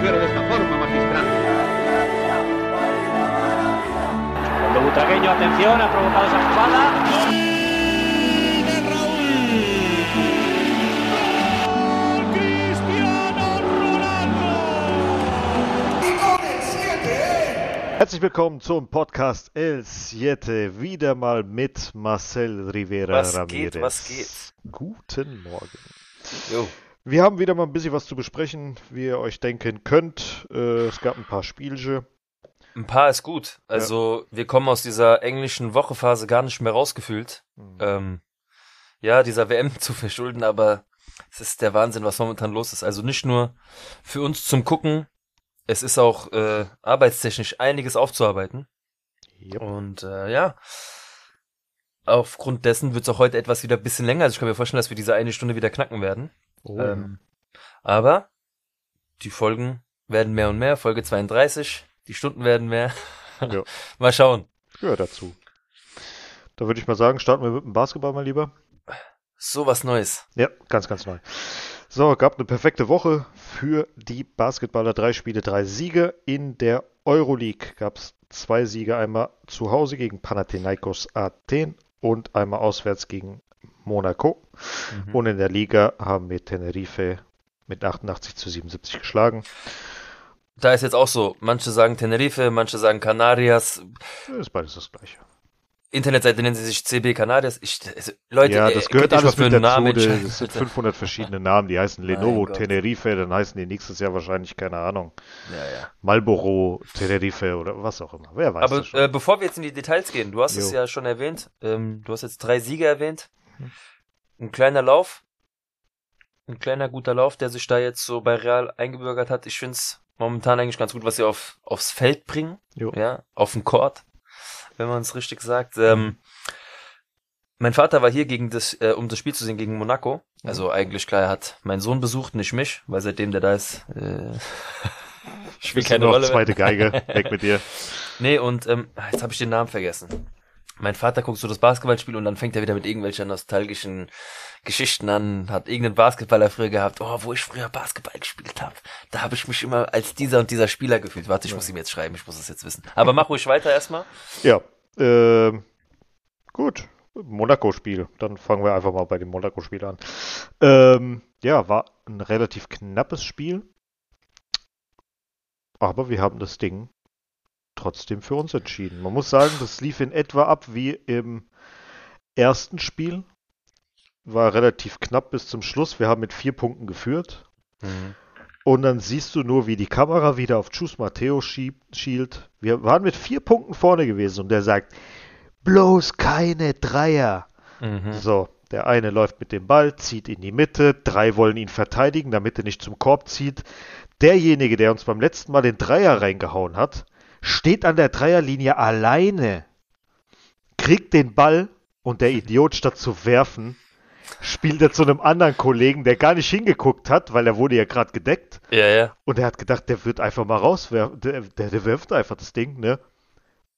mujer de esta forma, magistral. Cuando Butragueño, atención, ha provocado esa jugada. Herzlich willkommen zum Podcast El Siete. Wieder mal mit Marcel Rivera Was Ramirez. geht, was geht? Guten Morgen. Jo. Wir haben wieder mal ein bisschen was zu besprechen, wie ihr euch denken könnt. Äh, es gab ein paar Spielche. Ein paar ist gut. Also wir kommen aus dieser englischen Wochephase gar nicht mehr rausgefühlt. Mhm. Ähm, ja, dieser WM zu verschulden, aber es ist der Wahnsinn, was momentan los ist. Also nicht nur für uns zum Gucken, es ist auch äh, arbeitstechnisch einiges aufzuarbeiten. Yep. Und äh, ja, aufgrund dessen wird es auch heute etwas wieder ein bisschen länger. Also ich kann mir vorstellen, dass wir diese eine Stunde wieder knacken werden. Oh, Ähm, aber die Folgen werden mehr und mehr. Folge 32, die Stunden werden mehr. Ja. Mal schauen. ja, dazu. Da würde ich mal sagen, starten wir mit dem Basketball mal lieber. So was Neues. Ja, ganz, ganz neu. So, gab eine perfekte Woche für die Basketballer. Drei Spiele, drei Siege. In der Euroleague gab es zwei Siege. Einmal zu Hause gegen Panathinaikos Athen und einmal auswärts gegen Monaco. Mhm. Und in der Liga haben wir Tenerife mit 88 zu 77 geschlagen. Da ist jetzt auch so, manche sagen Tenerife, manche sagen Canarias. Das ist beides das gleiche. Internetseite nennen sie sich CB Canarias. Ich, also, Leute, ja, das gehört alles mit dazu. Namen Das sind 500 verschiedene Namen. Die heißen Lenovo, Gott. Tenerife, dann heißen die nächstes Jahr wahrscheinlich, keine Ahnung, Ja, ja. Marlboro, Tenerife oder was auch immer. Wer weiß Aber äh, bevor wir jetzt in die Details gehen, du hast es Jo. ja schon erwähnt, ähm, du hast jetzt drei Siege erwähnt. Ein kleiner Lauf, ein kleiner guter Lauf, der sich da jetzt so bei Real eingebürgert hat. Ich find's momentan eigentlich ganz gut, was sie auf, aufs Feld bringen, Jo. ja, auf den Court, wenn man es richtig sagt. Ähm, mein Vater war hier gegen das, äh, um das Spiel zu sehen gegen Monaco. Also eigentlich klar, er hat meinen Sohn besucht, nicht mich, weil seitdem der da ist, äh, spielt keine noch Rolle. zweite Geige, weg mit dir. Nee, und ähm, jetzt habe ich den Namen vergessen. Mein Vater guckt so das Basketballspiel und dann fängt er wieder mit irgendwelchen nostalgischen Geschichten an, hat irgendeinen Basketballer früher gehabt, oh, wo ich früher Basketball gespielt habe. Da habe ich mich immer als dieser und dieser Spieler gefühlt. Warte, ich muss ihm jetzt schreiben, ich muss es jetzt wissen. Aber mach ruhig weiter erstmal. Ja, ähm, gut. Monaco-Spiel. Dann fangen wir einfach mal bei dem Monaco-Spiel an. Ähm, ja, war ein relativ knappes Spiel. Aber wir haben das Ding trotzdem für uns entschieden. Man muss sagen, das lief in etwa ab wie im ersten Spiel. War relativ knapp bis zum Schluss. Wir haben mit vier Punkten geführt. Und dann siehst du nur, wie die Kamera wieder auf Chus Matteo schielt. Wir waren mit vier Punkten vorne gewesen und der sagt, bloß keine Dreier. Mhm. So, der eine läuft mit dem Ball, zieht in die Mitte, drei wollen ihn verteidigen, damit er nicht zum Korb zieht. Derjenige, der uns beim letzten Mal den Dreier reingehauen hat, steht an der Dreierlinie alleine, kriegt den Ball und der Idiot statt zu werfen, spielt er zu einem anderen Kollegen, der gar nicht hingeguckt hat, weil er wurde ja gerade gedeckt. Ja, ja. Und er hat gedacht, der wird einfach mal rauswerfen. Der, der, der wirft einfach das Ding, ne?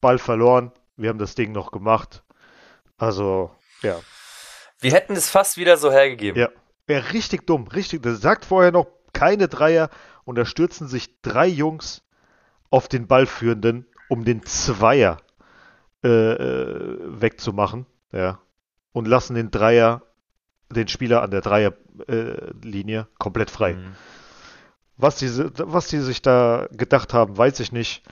Ball verloren. Wir haben das Ding noch gemacht. Also, ja. Wir hätten es fast wieder so hergegeben. Ja. Wäre richtig dumm. Richtig. Der sagt vorher noch keine Dreier und da stürzen sich drei Jungs auf den Ballführenden, um den Zweier äh, äh, wegzumachen. Ja. Und lassen den Dreier, den Spieler an der Dreierlinie komplett frei. Mhm. Was die, was die sich da gedacht haben, weiß ich nicht.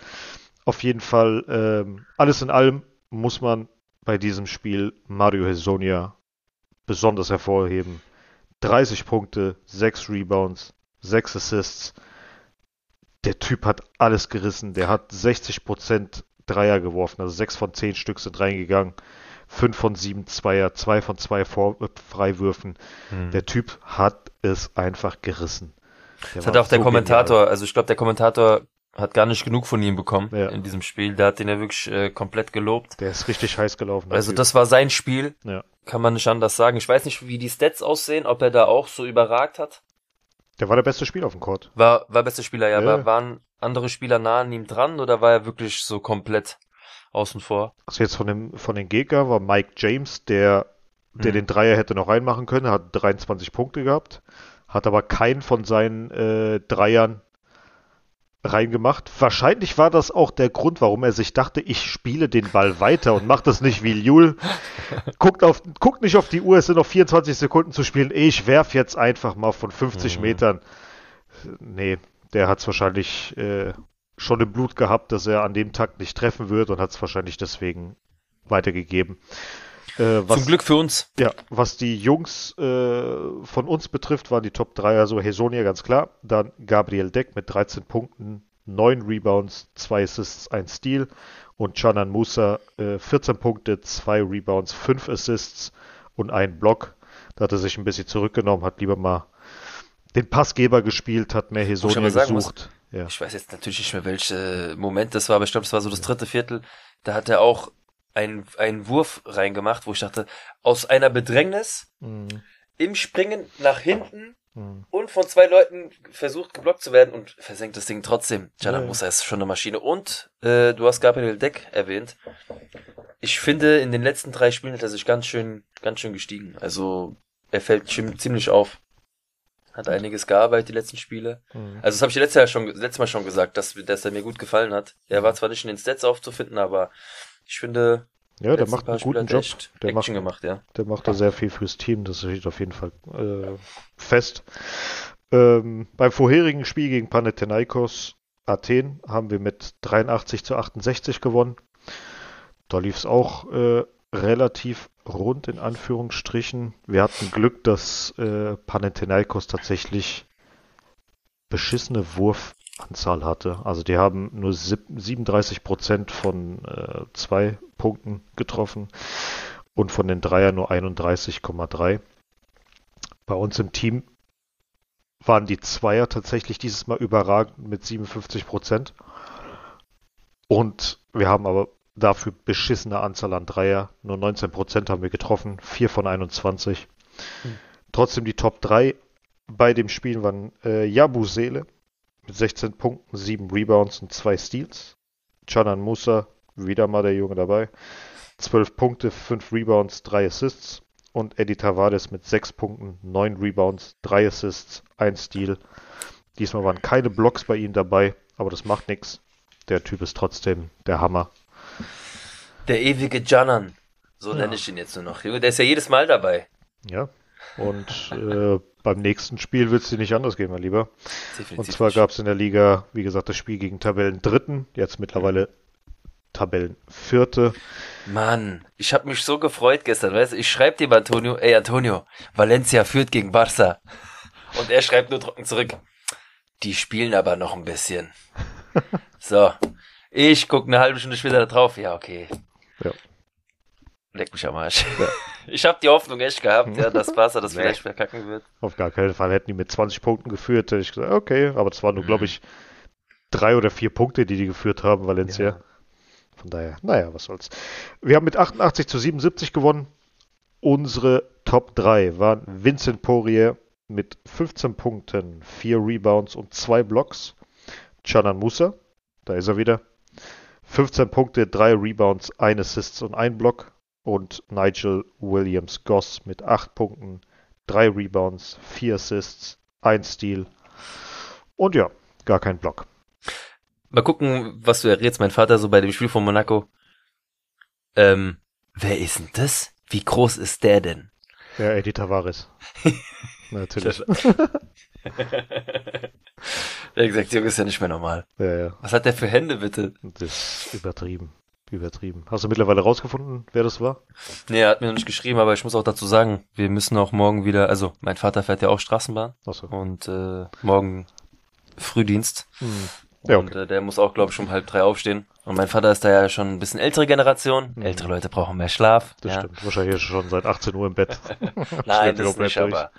Auf jeden Fall, ähm, alles in allem muss man bei diesem Spiel Mario Hesonia besonders hervorheben. 30 Punkte, 6 Rebounds, 6 Assists. Der Typ hat alles gerissen. Der hat 60% Dreier geworfen, also 6 von 10 Stück sind reingegangen. 5 von 7 Zweier, 2 von 2 Vor äh, Freiwürfen. Mhm. Der Typ hat es einfach gerissen. Das hat auch der Kommentator, also ich glaube, der Kommentator hat gar nicht genug von ihm bekommen Ja. in diesem Spiel. Der hat den ja wirklich äh, komplett gelobt. Der ist richtig heiß gelaufen. der Also Typ. das war sein Spiel, Ja. kann man nicht anders sagen. Ich weiß nicht, wie die Stats aussehen, ob er da auch so überragt hat. Der war der beste Spieler auf dem Court. War, war bester Spieler, ja, Ja. aber waren andere Spieler nah an ihm dran oder war er wirklich so komplett außen vor? Also jetzt von dem von den Gegnern war Mike James, der, der Mhm. den Dreier hätte noch reinmachen können, hat 23 Punkte gehabt, hat aber keinen von seinen äh, Dreiern reingemacht. Wahrscheinlich war das auch der Grund, warum er sich dachte, ich spiele den Ball weiter und mache das nicht wie Jul. Guckt, auf, guckt nicht auf die Uhr, es sind noch 24 Sekunden zu spielen. Ich werf jetzt einfach mal von 50 mhm. Metern. Nee, der hat es wahrscheinlich äh, schon im Blut gehabt, dass er an dem Tag nicht treffen wird und hat es wahrscheinlich deswegen weitergegeben. Äh, was, Zum Glück für uns. Ja, was die Jungs äh, von uns betrifft, waren die Top 3, also Hesonia ganz klar. Dann Gabriel Deck mit 13 Punkten, 9 Rebounds, 2 Assists, 1 Steal. Und Chanan Musa äh, 14 Punkte, 2 Rebounds, 5 Assists und 1 Block. Da hat er sich ein bisschen zurückgenommen, hat lieber mal den Passgeber gespielt, hat mehr Hesonia gesucht. Muss, ja. Ich weiß jetzt natürlich nicht mehr, welcher Moment das war, aber ich glaube, das war so das dritte Viertel. Da hat er auch einen, einen Wurf reingemacht, wo ich dachte, aus einer Bedrängnis mhm. im Springen nach hinten mhm. und von zwei Leuten versucht geblockt zu werden und versenkt das Ding trotzdem. Jana ja. Musa ist schon eine Maschine. Und äh, du hast Gabriel Deck erwähnt. Ich finde, in den letzten drei Spielen hat er sich ganz schön, ganz schön gestiegen. Also er fällt ziemlich auf. Hat einiges gearbeitet, die letzten Spiele. Mhm. Also das habe ich letztes, Jahr schon, letztes Mal schon gesagt, dass, dass er mir gut gefallen hat. Er war zwar nicht in den Stats aufzufinden, aber ich finde, ja, der macht einen guten Job. Der macht, gemacht, ja. Der macht da sehr viel fürs Team, das steht auf jeden Fall äh, fest. Ähm, beim vorherigen Spiel gegen Panathinaikos Athen haben wir mit 83 zu 68 gewonnen. Da lief es auch äh, relativ rund in Anführungsstrichen. Wir hatten Glück, dass äh, Panathinaikos tatsächlich beschissene Wurfanzahl hatte. Also die haben nur 37 Prozent von äh, zwei Punkten getroffen und von den Dreier nur 31,3. Bei uns im Team waren die Zweier tatsächlich dieses Mal überragend mit 57 Prozent. Und wir haben aber dafür beschissene Anzahl an Dreier. Nur 19 Prozent haben wir getroffen, 4 von 21. Hm. Trotzdem die Top 3 bei dem Spiel waren äh, Yabu Seele mit 16 Punkten, 7 Rebounds und 2 Steals. Chanan Musa, wieder mal der Junge dabei. 12 Punkte, 5 Rebounds, 3 Assists. Und Eddie Tavares mit 6 Punkten, 9 Rebounds, 3 Assists, 1 Steal. Diesmal waren keine Blocks bei ihm dabei, aber das macht nichts. Der Typ ist trotzdem der Hammer. Der ewige Janan, so ja. nenne ich ihn jetzt nur noch. Der ist ja jedes Mal dabei. Ja, und äh, beim nächsten Spiel wird es dir nicht anders gehen, mein Lieber. Definitiv und zwar gab es in der Liga, wie gesagt, das Spiel gegen Tabellen Dritten, jetzt mittlerweile Tabellen Vierte. Mann, ich habe mich so gefreut gestern, weißt du, ich schreibe dem Antonio, ey Antonio, Valencia führt gegen Barça. Und er schreibt nur trocken zurück. Die spielen aber noch ein bisschen. so, ich gucke eine halbe Stunde später da drauf. Ja, okay. Ja. Leck mich am Arsch. Ja. Ich habe die Hoffnung echt gehabt, ja, dass Barca das nee. vielleicht verkacken wird. Auf gar keinen Fall. Hätten die mit 20 Punkten geführt, hätte ich gesagt, okay, aber das waren nur, mhm. glaube ich, drei oder vier Punkte, die die geführt haben, Valencia. Ja. Von daher, naja, was soll's. Wir haben mit 88 zu 77 gewonnen. Unsere Top 3 waren Vincent Poirier mit 15 Punkten, 4 Rebounds und 2 Blocks. Chanan Musa, da ist er wieder. 15 Punkte, 3 Rebounds, 1 Assists und 1 Block und Nigel Williams Goss mit 8 Punkten, 3 Rebounds, 4 Assists, 1 Steal und ja, gar kein Block. Mal gucken, was du errätst, mein Vater so bei dem Spiel von Monaco. Ähm, wer ist denn das? Wie groß ist der denn? Ja, Eddie Tavares. Natürlich. der hat gesagt, Junge, ist ja nicht mehr normal. Ja, ja. Was hat der für Hände, bitte? Das ist übertrieben übertrieben. Hast du mittlerweile rausgefunden, wer das war? Nee, er hat mir noch nicht geschrieben, aber ich muss auch dazu sagen, wir müssen auch morgen wieder, also mein Vater fährt ja auch Straßenbahn Ach so. und äh, morgen Frühdienst. Hm. Ja, okay. Und äh, der muss auch, glaube ich, um halb drei aufstehen. Und mein Vater ist da ja schon ein bisschen ältere Generation. Mhm. Ältere Leute brauchen mehr Schlaf. Das ja. stimmt. Wahrscheinlich schon seit 18 Uhr im Bett. Nein, das nicht, aber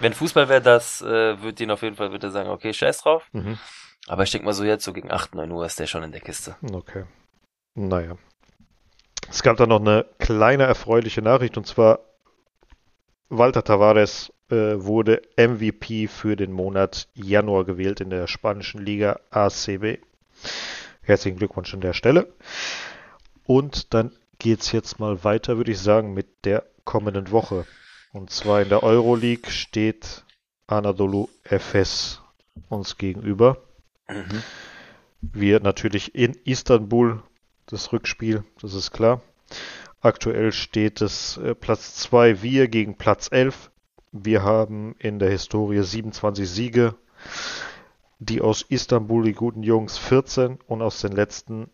wenn Fußball wäre, das äh, wird ihn auf jeden Fall, würde sagen, okay, scheiß drauf. Mhm. Aber ich denke mal so jetzt, so gegen 8, 9 Uhr ist der schon in der Kiste. Okay. Naja. Es gab da noch eine kleine erfreuliche Nachricht und zwar Walter Tavares äh, wurde MVP für den Monat Januar gewählt in der spanischen Liga ACB. Herzlichen Glückwunsch an der Stelle. Und dann geht es jetzt mal weiter, würde ich sagen, mit der kommenden Woche. Und zwar in der Euroleague steht Anadolu FS uns gegenüber. Mhm. wir natürlich in Istanbul das Rückspiel, das ist klar. Aktuell steht es äh, Platz 2 wir gegen Platz 11. Wir haben in der Historie 27 Siege, die aus Istanbul, die guten Jungs, 14 und aus den letzten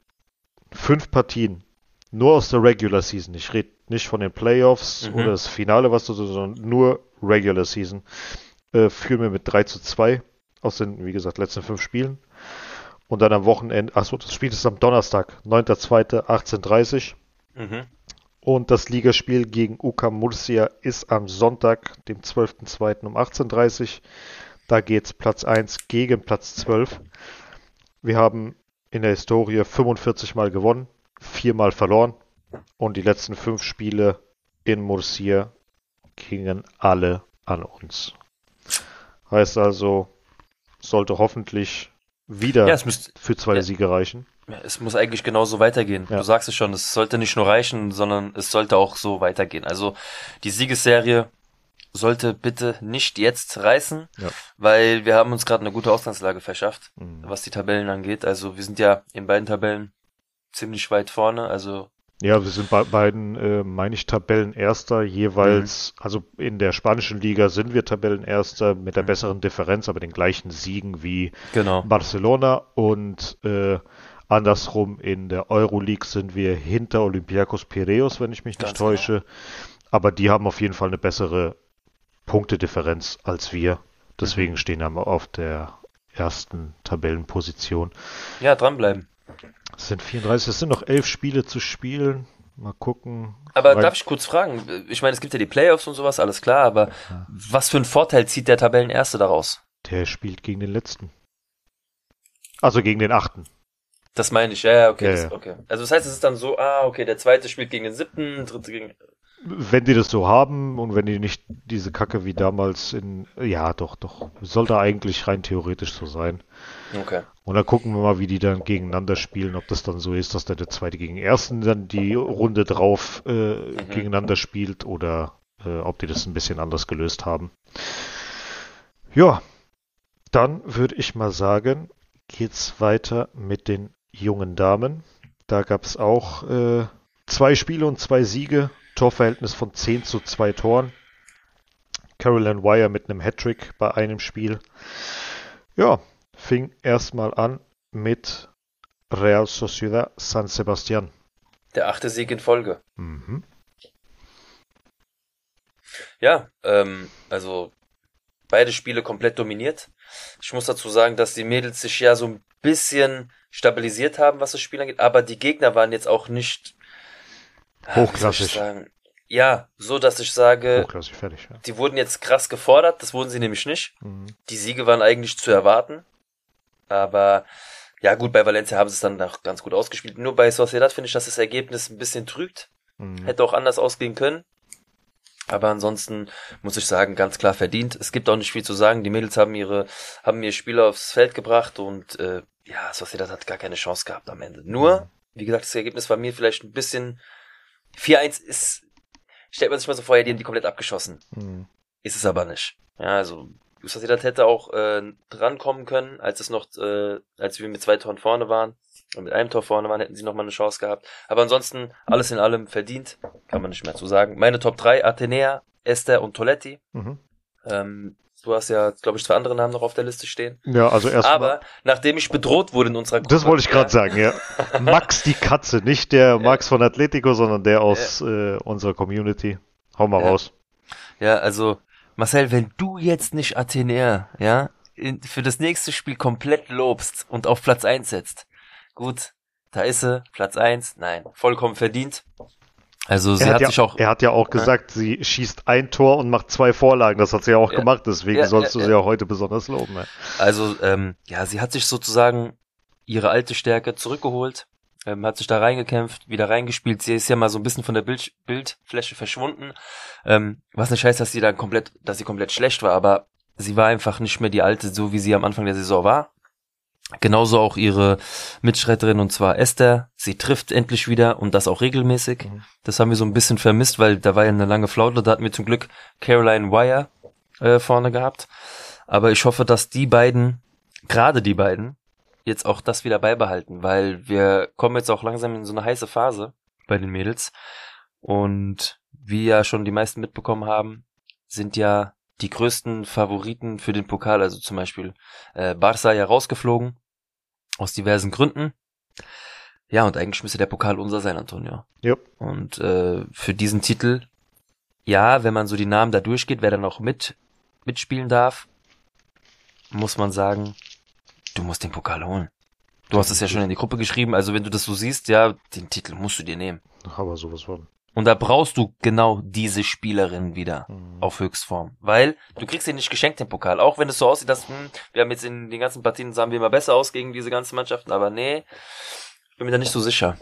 fünf Partien, nur aus der Regular Season, ich rede nicht von den Playoffs Mhm. oder das Finale, was du, sondern nur Regular Season, äh, führen wir mit 3 zu 2 aus den, wie gesagt, letzten fünf Spielen. Und dann am Wochenende, achso, das Spiel ist am Donnerstag, 9.2.18.30 Mhm. und das Ligaspiel gegen UK Murcia ist am Sonntag, dem 12.02. um 18.30 Da geht's Platz 1 gegen Platz 12. Wir haben in der Historie 45 Mal gewonnen, viermal verloren und die letzten fünf Spiele in Murcia gingen alle an uns. Heißt also, sollte hoffentlich wieder Ja, es müsste, für zwei ja. Siege reichen. Ja, es muss eigentlich genauso weitergehen. Ja. Du sagst es schon, es sollte nicht nur reichen, sondern es sollte auch so weitergehen. Also die Siegesserie sollte bitte nicht jetzt reißen, weil wir haben uns gerade eine gute Ausgangslage verschafft, Mhm. was die Tabellen angeht. Also wir sind ja in beiden Tabellen ziemlich weit vorne. Also Ja, wir sind bei beiden, äh, meine ich, Tabellenerster jeweils. Mhm. Also in der spanischen Liga sind wir Tabellenerster mit der besseren Differenz, aber den gleichen Siegen wie genau. Barcelona und äh, andersrum in der Euroleague sind wir hinter Olympiakos Piraeus, wenn ich mich nicht Ganz genau. täusche. Aber die haben auf jeden Fall eine bessere Punktedifferenz als wir. Deswegen Mhm. stehen wir auf der ersten Tabellenposition. Ja, dranbleiben. Es sind 34, es sind noch elf Spiele zu spielen. Mal gucken. Aber Weil- darf ich kurz fragen? Ich meine, es gibt ja die Playoffs und sowas, alles klar, aber was für einen Vorteil zieht der Tabellenerste daraus? Der spielt gegen den letzten. Also gegen den achten. Das meine ich, ja, ja, okay, Ja, das, ja. okay. Also das heißt, es ist dann so, ah, okay, der zweite spielt gegen den siebten, dritte gegen. Wenn die das so haben und wenn die nicht diese Kacke wie damals in. Ja, doch, doch. Sollte eigentlich rein theoretisch so sein. Okay. Und dann gucken wir mal, wie die dann gegeneinander spielen. Ob das dann so ist, dass der, der zweite gegen den ersten dann die Runde drauf äh, gegeneinander spielt oder äh, ob die das ein bisschen anders gelöst haben. Ja, dann würde ich mal sagen, geht's weiter mit den jungen Damen. Da gab es auch äh, zwei Spiele und zwei Siege. Torverhältnis von 10 zu 2 Toren. Caroline Wire mit einem Hattrick bei einem Spiel. Ja, fing erstmal an mit Real Sociedad San Sebastian. Der achte Sieg in Folge. Mhm. Ja, ähm, also beide Spiele komplett dominiert. Ich muss dazu sagen, dass die Mädels sich ja so ein bisschen stabilisiert haben, was das Spiel angeht, aber die Gegner waren jetzt auch nicht ah, wie soll ich Hochklassig. sagen? Ja, so dass ich sage, Hochklassig fertig. Ja. die wurden jetzt krass gefordert, das wurden sie nämlich nicht. Mhm. Die Siege waren eigentlich zu erwarten. Aber ja gut, bei Valencia haben sie es dann auch ganz gut ausgespielt. Nur bei Sociedad finde ich, dass das Ergebnis ein bisschen trügt. Mhm. Hätte auch anders ausgehen können. Aber ansonsten muss ich sagen, ganz klar verdient. Es gibt auch nicht viel zu sagen. Die Mädels haben ihre, haben ihr Spiel aufs Feld gebracht und äh, ja, Sociedad hat gar keine Chance gehabt am Ende. Nur, wie gesagt, das Ergebnis war mir vielleicht ein bisschen 4-1 ist, stellt man sich mal so vor, ja, die haben die komplett abgeschossen. Mhm. Ist es aber nicht. Ja, also Sociedad hätte auch äh, drankommen können, als es noch, äh, als wir mit zwei Toren vorne waren. Und mit einem Tor vorne waren, hätten sie noch mal eine Chance gehabt. Aber ansonsten, alles in allem verdient, kann man nicht mehr zu sagen. Meine Top 3, Athenea, Esther und Toletti. Mhm. Ähm, du hast ja, glaube ich, zwei andere Namen noch auf der Liste stehen. Ja, also erstmal. Aber nachdem ich bedroht wurde in unserer Gruppe. Das wollte ich gerade ja, sagen, ja. Max die Katze, nicht der Max von Atletico, sondern der aus äh, unserer Community. Hau mal Ja. raus. Ja, also, Marcel, wenn du jetzt nicht Athenea, ja, in, für das nächste Spiel komplett lobst und auf Platz 1 setzt, gut, da ist sie, Platz 1, nein, vollkommen verdient. Also, sie Er hat, hat, ja, sich auch, er hat ja auch gesagt, sie schießt ein Tor und macht zwei Vorlagen. Das hat sie ja auch Ja. gemacht, deswegen Ja, sollst ja, du sie ja heute besonders loben. Ja. also, ähm, ja, sie hat sich sozusagen ihre alte Stärke zurückgeholt, ähm, hat sich da reingekämpft, wieder reingespielt. Sie ist ja mal so ein bisschen von der Bild, Bildfläche verschwunden, ähm, was nicht heißt, dass sie dann komplett, dass sie komplett schlecht war, aber sie war einfach nicht mehr die alte, so wie sie am Anfang der Saison war. Genauso auch ihre Mitstreiterin und zwar Esther. Sie trifft endlich wieder und das auch regelmäßig. Mhm. Das haben wir so ein bisschen vermisst, weil da war ja eine lange Flaute. Da hatten wir zum Glück Caroline Wire äh, vorne gehabt. Aber ich hoffe, dass die beiden, gerade die beiden, jetzt auch das wieder beibehalten, weil wir kommen jetzt auch langsam in so eine heiße Phase bei den Mädels. Und wie ja schon die meisten mitbekommen haben, sind ja die größten Favoriten für den Pokal, also zum Beispiel äh, Barca ja rausgeflogen, aus diversen Gründen. Ja, und eigentlich müsste der Pokal unser sein, Antonio. Ja. Und äh, für diesen Titel, ja, wenn man so die Namen da durchgeht, wer dann noch mit mitspielen darf, muss man sagen, du musst den Pokal holen. Du hast es ja schon in die Gruppe geschrieben, also wenn du das so siehst, ja, den Titel musst du dir nehmen. Aber sowas von. Und da brauchst du genau diese Spielerin wieder Mhm. auf Höchstform. Weil du kriegst den nicht geschenkt, den Pokal. Auch wenn es so aussieht, dass, hm, wir haben jetzt in den ganzen Partien, sahen wir immer besser aus gegen diese ganzen Mannschaften, aber nee, ich bin mir da nicht so sicher.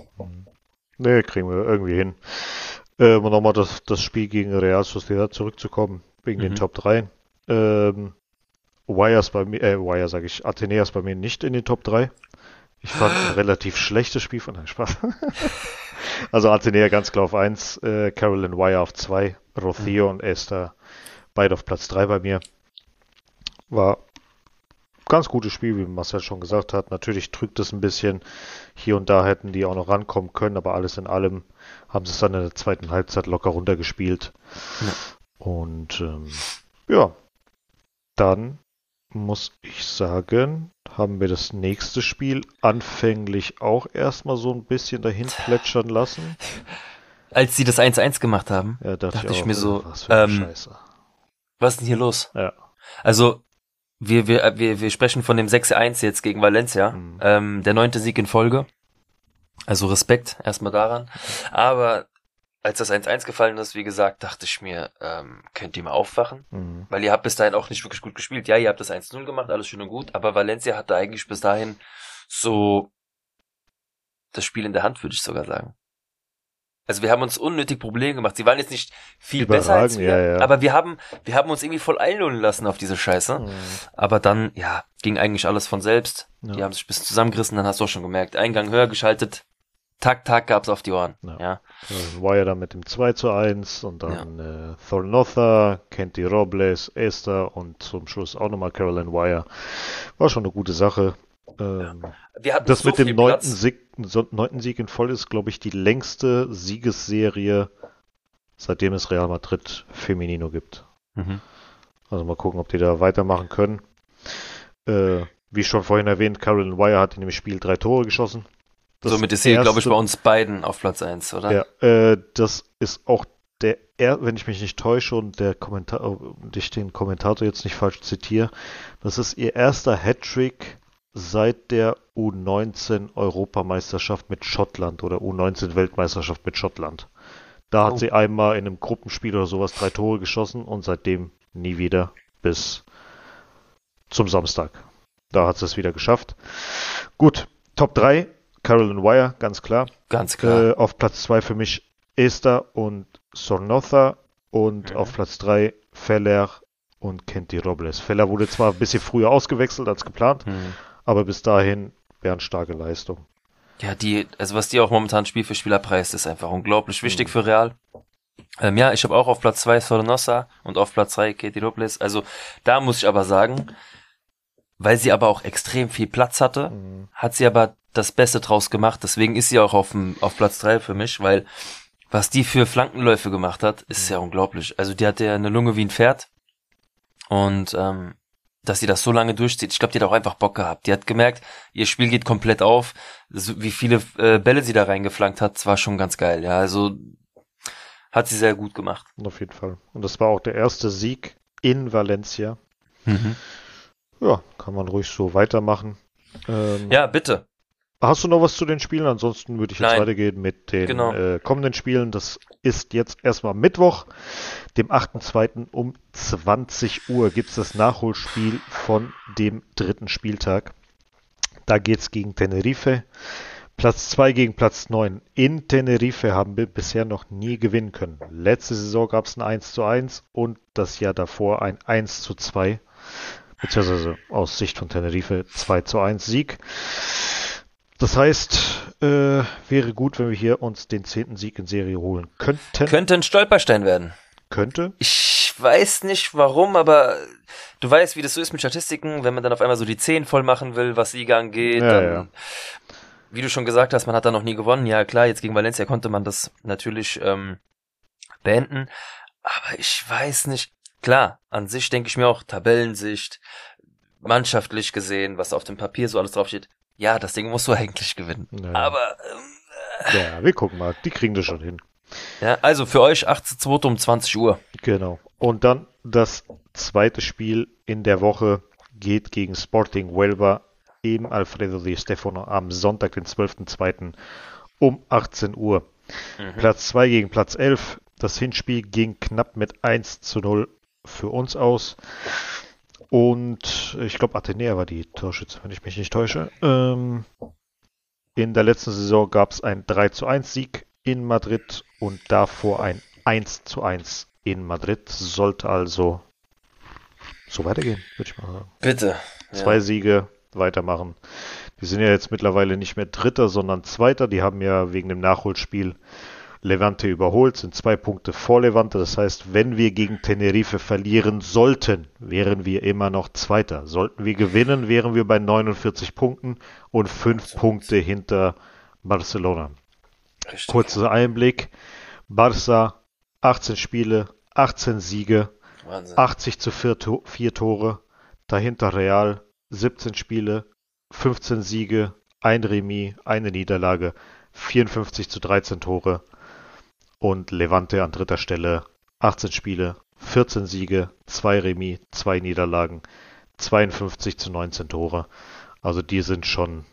Nee, kriegen wir irgendwie hin. Ähm, nochmal das, das Spiel gegen Real Sociedad zurückzukommen, wegen den Mhm. Top 3. Ähm, Wires bei mir, äh, Wire sage ich, Atheneas bei mir nicht in den Top 3. Ich fand ein relativ schlechtes Spiel von, nein, Spaß. also Athenea ganz klar auf 1, äh, Carolyn Wire auf 2, Rothio und Esther beide auf Platz 3 bei mir. War ganz gutes Spiel, wie Marcel schon gesagt hat. Natürlich drückt es ein bisschen. Hier und da hätten die auch noch rankommen können, aber alles in allem haben sie es dann in der zweiten Halbzeit locker runtergespielt. Ja. Und ähm, ja, dann muss ich sagen, haben wir das nächste Spiel anfänglich auch erstmal so ein bisschen dahin plätschern lassen. Als sie das 1-1 gemacht haben, Ja, dachte, Dachte ich, ich auch, mir äh, so, was für eine ähm, was ist denn hier los? Ja. Also, wir, wir, wir, wir sprechen von dem 6-1 jetzt gegen Valencia. Mhm. Ähm, der neunte Sieg in Folge. Also Respekt erstmal daran. Aber als das 1-1 gefallen ist, wie gesagt, dachte ich mir, ähm, könnt ihr mal aufwachen? Mhm. Weil ihr habt bis dahin auch nicht wirklich gut gespielt. Ja, ihr habt das 1-0 gemacht, alles schön und gut, aber Valencia hatte eigentlich bis dahin so das Spiel in der Hand, würde ich sogar sagen. Also wir haben uns unnötig Probleme gemacht. Sie waren jetzt nicht viel besser als wir, ja, ja. aber wir haben, wir haben uns irgendwie voll einlullen lassen auf diese Scheiße. Mhm. Aber dann, ja, ging eigentlich alles von selbst. Ja. Die haben sich ein bisschen zusammengerissen, dann hast du auch schon gemerkt. Eingang höher geschaltet, Tag, Tag gab's auf die Ohren. Ja. Ja. Dann Wire dann mit dem 2 zu 1 und dann äh, Thornotha, Kenty Robles, Esther und zum Schluss auch nochmal Caroline Wire. War schon eine gute Sache. Ähm, hatten das so mit dem neunten. Sieg, neunten Sieg in Voll ist, glaube ich, die längste Siegesserie, seitdem es Real Madrid Feminino gibt. Mhm. Also mal gucken, ob die da weitermachen können. Äh, wie schon vorhin erwähnt, Caroline Wire hat in dem Spiel drei Tore geschossen. Das Somit ist sie, glaube ich, bei uns beiden auf Platz eins, oder? Ja, äh, das ist auch der, er, wenn ich mich nicht täusche und der Kommentar, und ich den Kommentator jetzt nicht falsch zitiere, das ist ihr erster Hattrick seit der U19 Europameisterschaft mit Schottland oder U19 Weltmeisterschaft mit Schottland. Da hat Oh. sie einmal in einem Gruppenspiel oder sowas drei Tore geschossen und seitdem nie wieder bis zum Samstag. Da hat sie es wieder geschafft. Gut, Top 3, Carolyn Wire, ganz klar. Ganz klar. Äh, auf Platz 2 für mich Esther und Sornotha und Mhm. auf Platz 3 Feller und Kenty Robles. Feller wurde zwar ein bisschen früher ausgewechselt als geplant, Hm. aber bis dahin bärenstarke Leistung. Ja, die, also was die auch momentan Spiel für Spieler preist, ist einfach unglaublich wichtig Mhm. für Real. Ähm, ja, ich habe auch auf Platz zwei Sornosa und auf Platz drei Katie Robles. Also da muss ich aber sagen, weil sie aber auch extrem viel Platz hatte, Mhm. hat sie aber das Beste draus gemacht. Deswegen ist sie auch auf, dem, auf Platz drei für mich, weil was die für Flankenläufe gemacht hat, ist ja unglaublich. Also die hatte ja eine Lunge wie ein Pferd. Und ähm, dass sie das so lange durchzieht, ich glaube, die hat auch einfach Bock gehabt. Die hat gemerkt, ihr Spiel geht komplett auf. So, wie viele äh, Bälle sie da reingeflankt hat, war schon ganz geil. Ja, also hat sie sehr gut gemacht. Auf jeden Fall. Und das war auch der erste Sieg in Valencia. Ja, kann man ruhig so weitermachen. Ähm, Ja, bitte. Hast du noch was zu den Spielen? Ansonsten würde ich jetzt Nein. weitergehen mit den Genau. äh, kommenden Spielen. Das ist jetzt erstmal Mittwoch, dem 8.2. um 20 Uhr gibt es das Nachholspiel von dem dritten Spieltag. Da geht es gegen Tenerife. Platz 2 gegen Platz 9. In Tenerife haben wir bisher noch nie gewinnen können. Letzte Saison gab es ein 1 zu 1 und das Jahr davor ein 1 zu 2. Beziehungsweise aus Sicht von Tenerife 2 zu 1 Sieg. Das heißt, äh, wäre gut, wenn wir hier uns den zehnten Sieg in Serie holen könnten. Könnte ein Stolperstein werden. könnte. Ich weiß nicht warum, aber du weißt, wie das so ist mit Statistiken, wenn man dann auf einmal so die 10 voll machen will, was Sieger angeht. Ja, dann, ja. Wie du schon gesagt hast, man hat da noch nie gewonnen. Ja, klar, jetzt gegen Valencia konnte man das natürlich ähm, beenden. Aber ich weiß nicht. Klar, an sich denke ich mir auch Tabellensicht, mannschaftlich gesehen, was auf dem Papier so alles draufsteht. Ja, das Ding musst du eigentlich gewinnen. Ja. Aber ähm, Ja, wir gucken mal. Die kriegen das schon hin. ja, also für euch 18.2. um 20 Uhr. Genau. Und dann das zweite Spiel in der Woche geht gegen Sporting Huelva im Alfredo Di Stefano am Sonntag, den 12.02. um 18 Uhr. Mhm. Platz 2 gegen Platz 11. Das Hinspiel ging knapp mit 1 zu 0 für uns aus. Und ich glaube, Athenea war die Torschütze, wenn ich mich nicht täusche. Ähm, in der letzten Saison gab es einen 3 zu 1 Sieg in Madrid und davor ein 1 zu 1 in Madrid. Sollte also so weitergehen, würde ich mal sagen. Bitte. Zwei Siege weitermachen. Die sind ja jetzt mittlerweile nicht mehr Dritter, sondern Zweiter. Die haben ja wegen dem Nachholspiel Levante überholt, sind zwei Punkte vor Levante. Das heißt, wenn wir gegen Tenerife verlieren sollten, wären wir immer noch Zweiter. Sollten wir gewinnen, wären wir bei 49 Punkten und fünf Punkte hinter Barcelona. Richtig. Kurzer Einblick. Barça, 18 Spiele, 18 Siege, Wahnsinn. 80 zu 4, To- 4 Tore. Dahinter Real, 17 Spiele, 15 Siege, ein Remis, eine Niederlage, 54 zu 13 Tore. Und Levante an dritter Stelle, 18 Spiele, 14 Siege, 2 Remis, 2 Niederlagen, 52 zu 19 Tore. Also die sind schon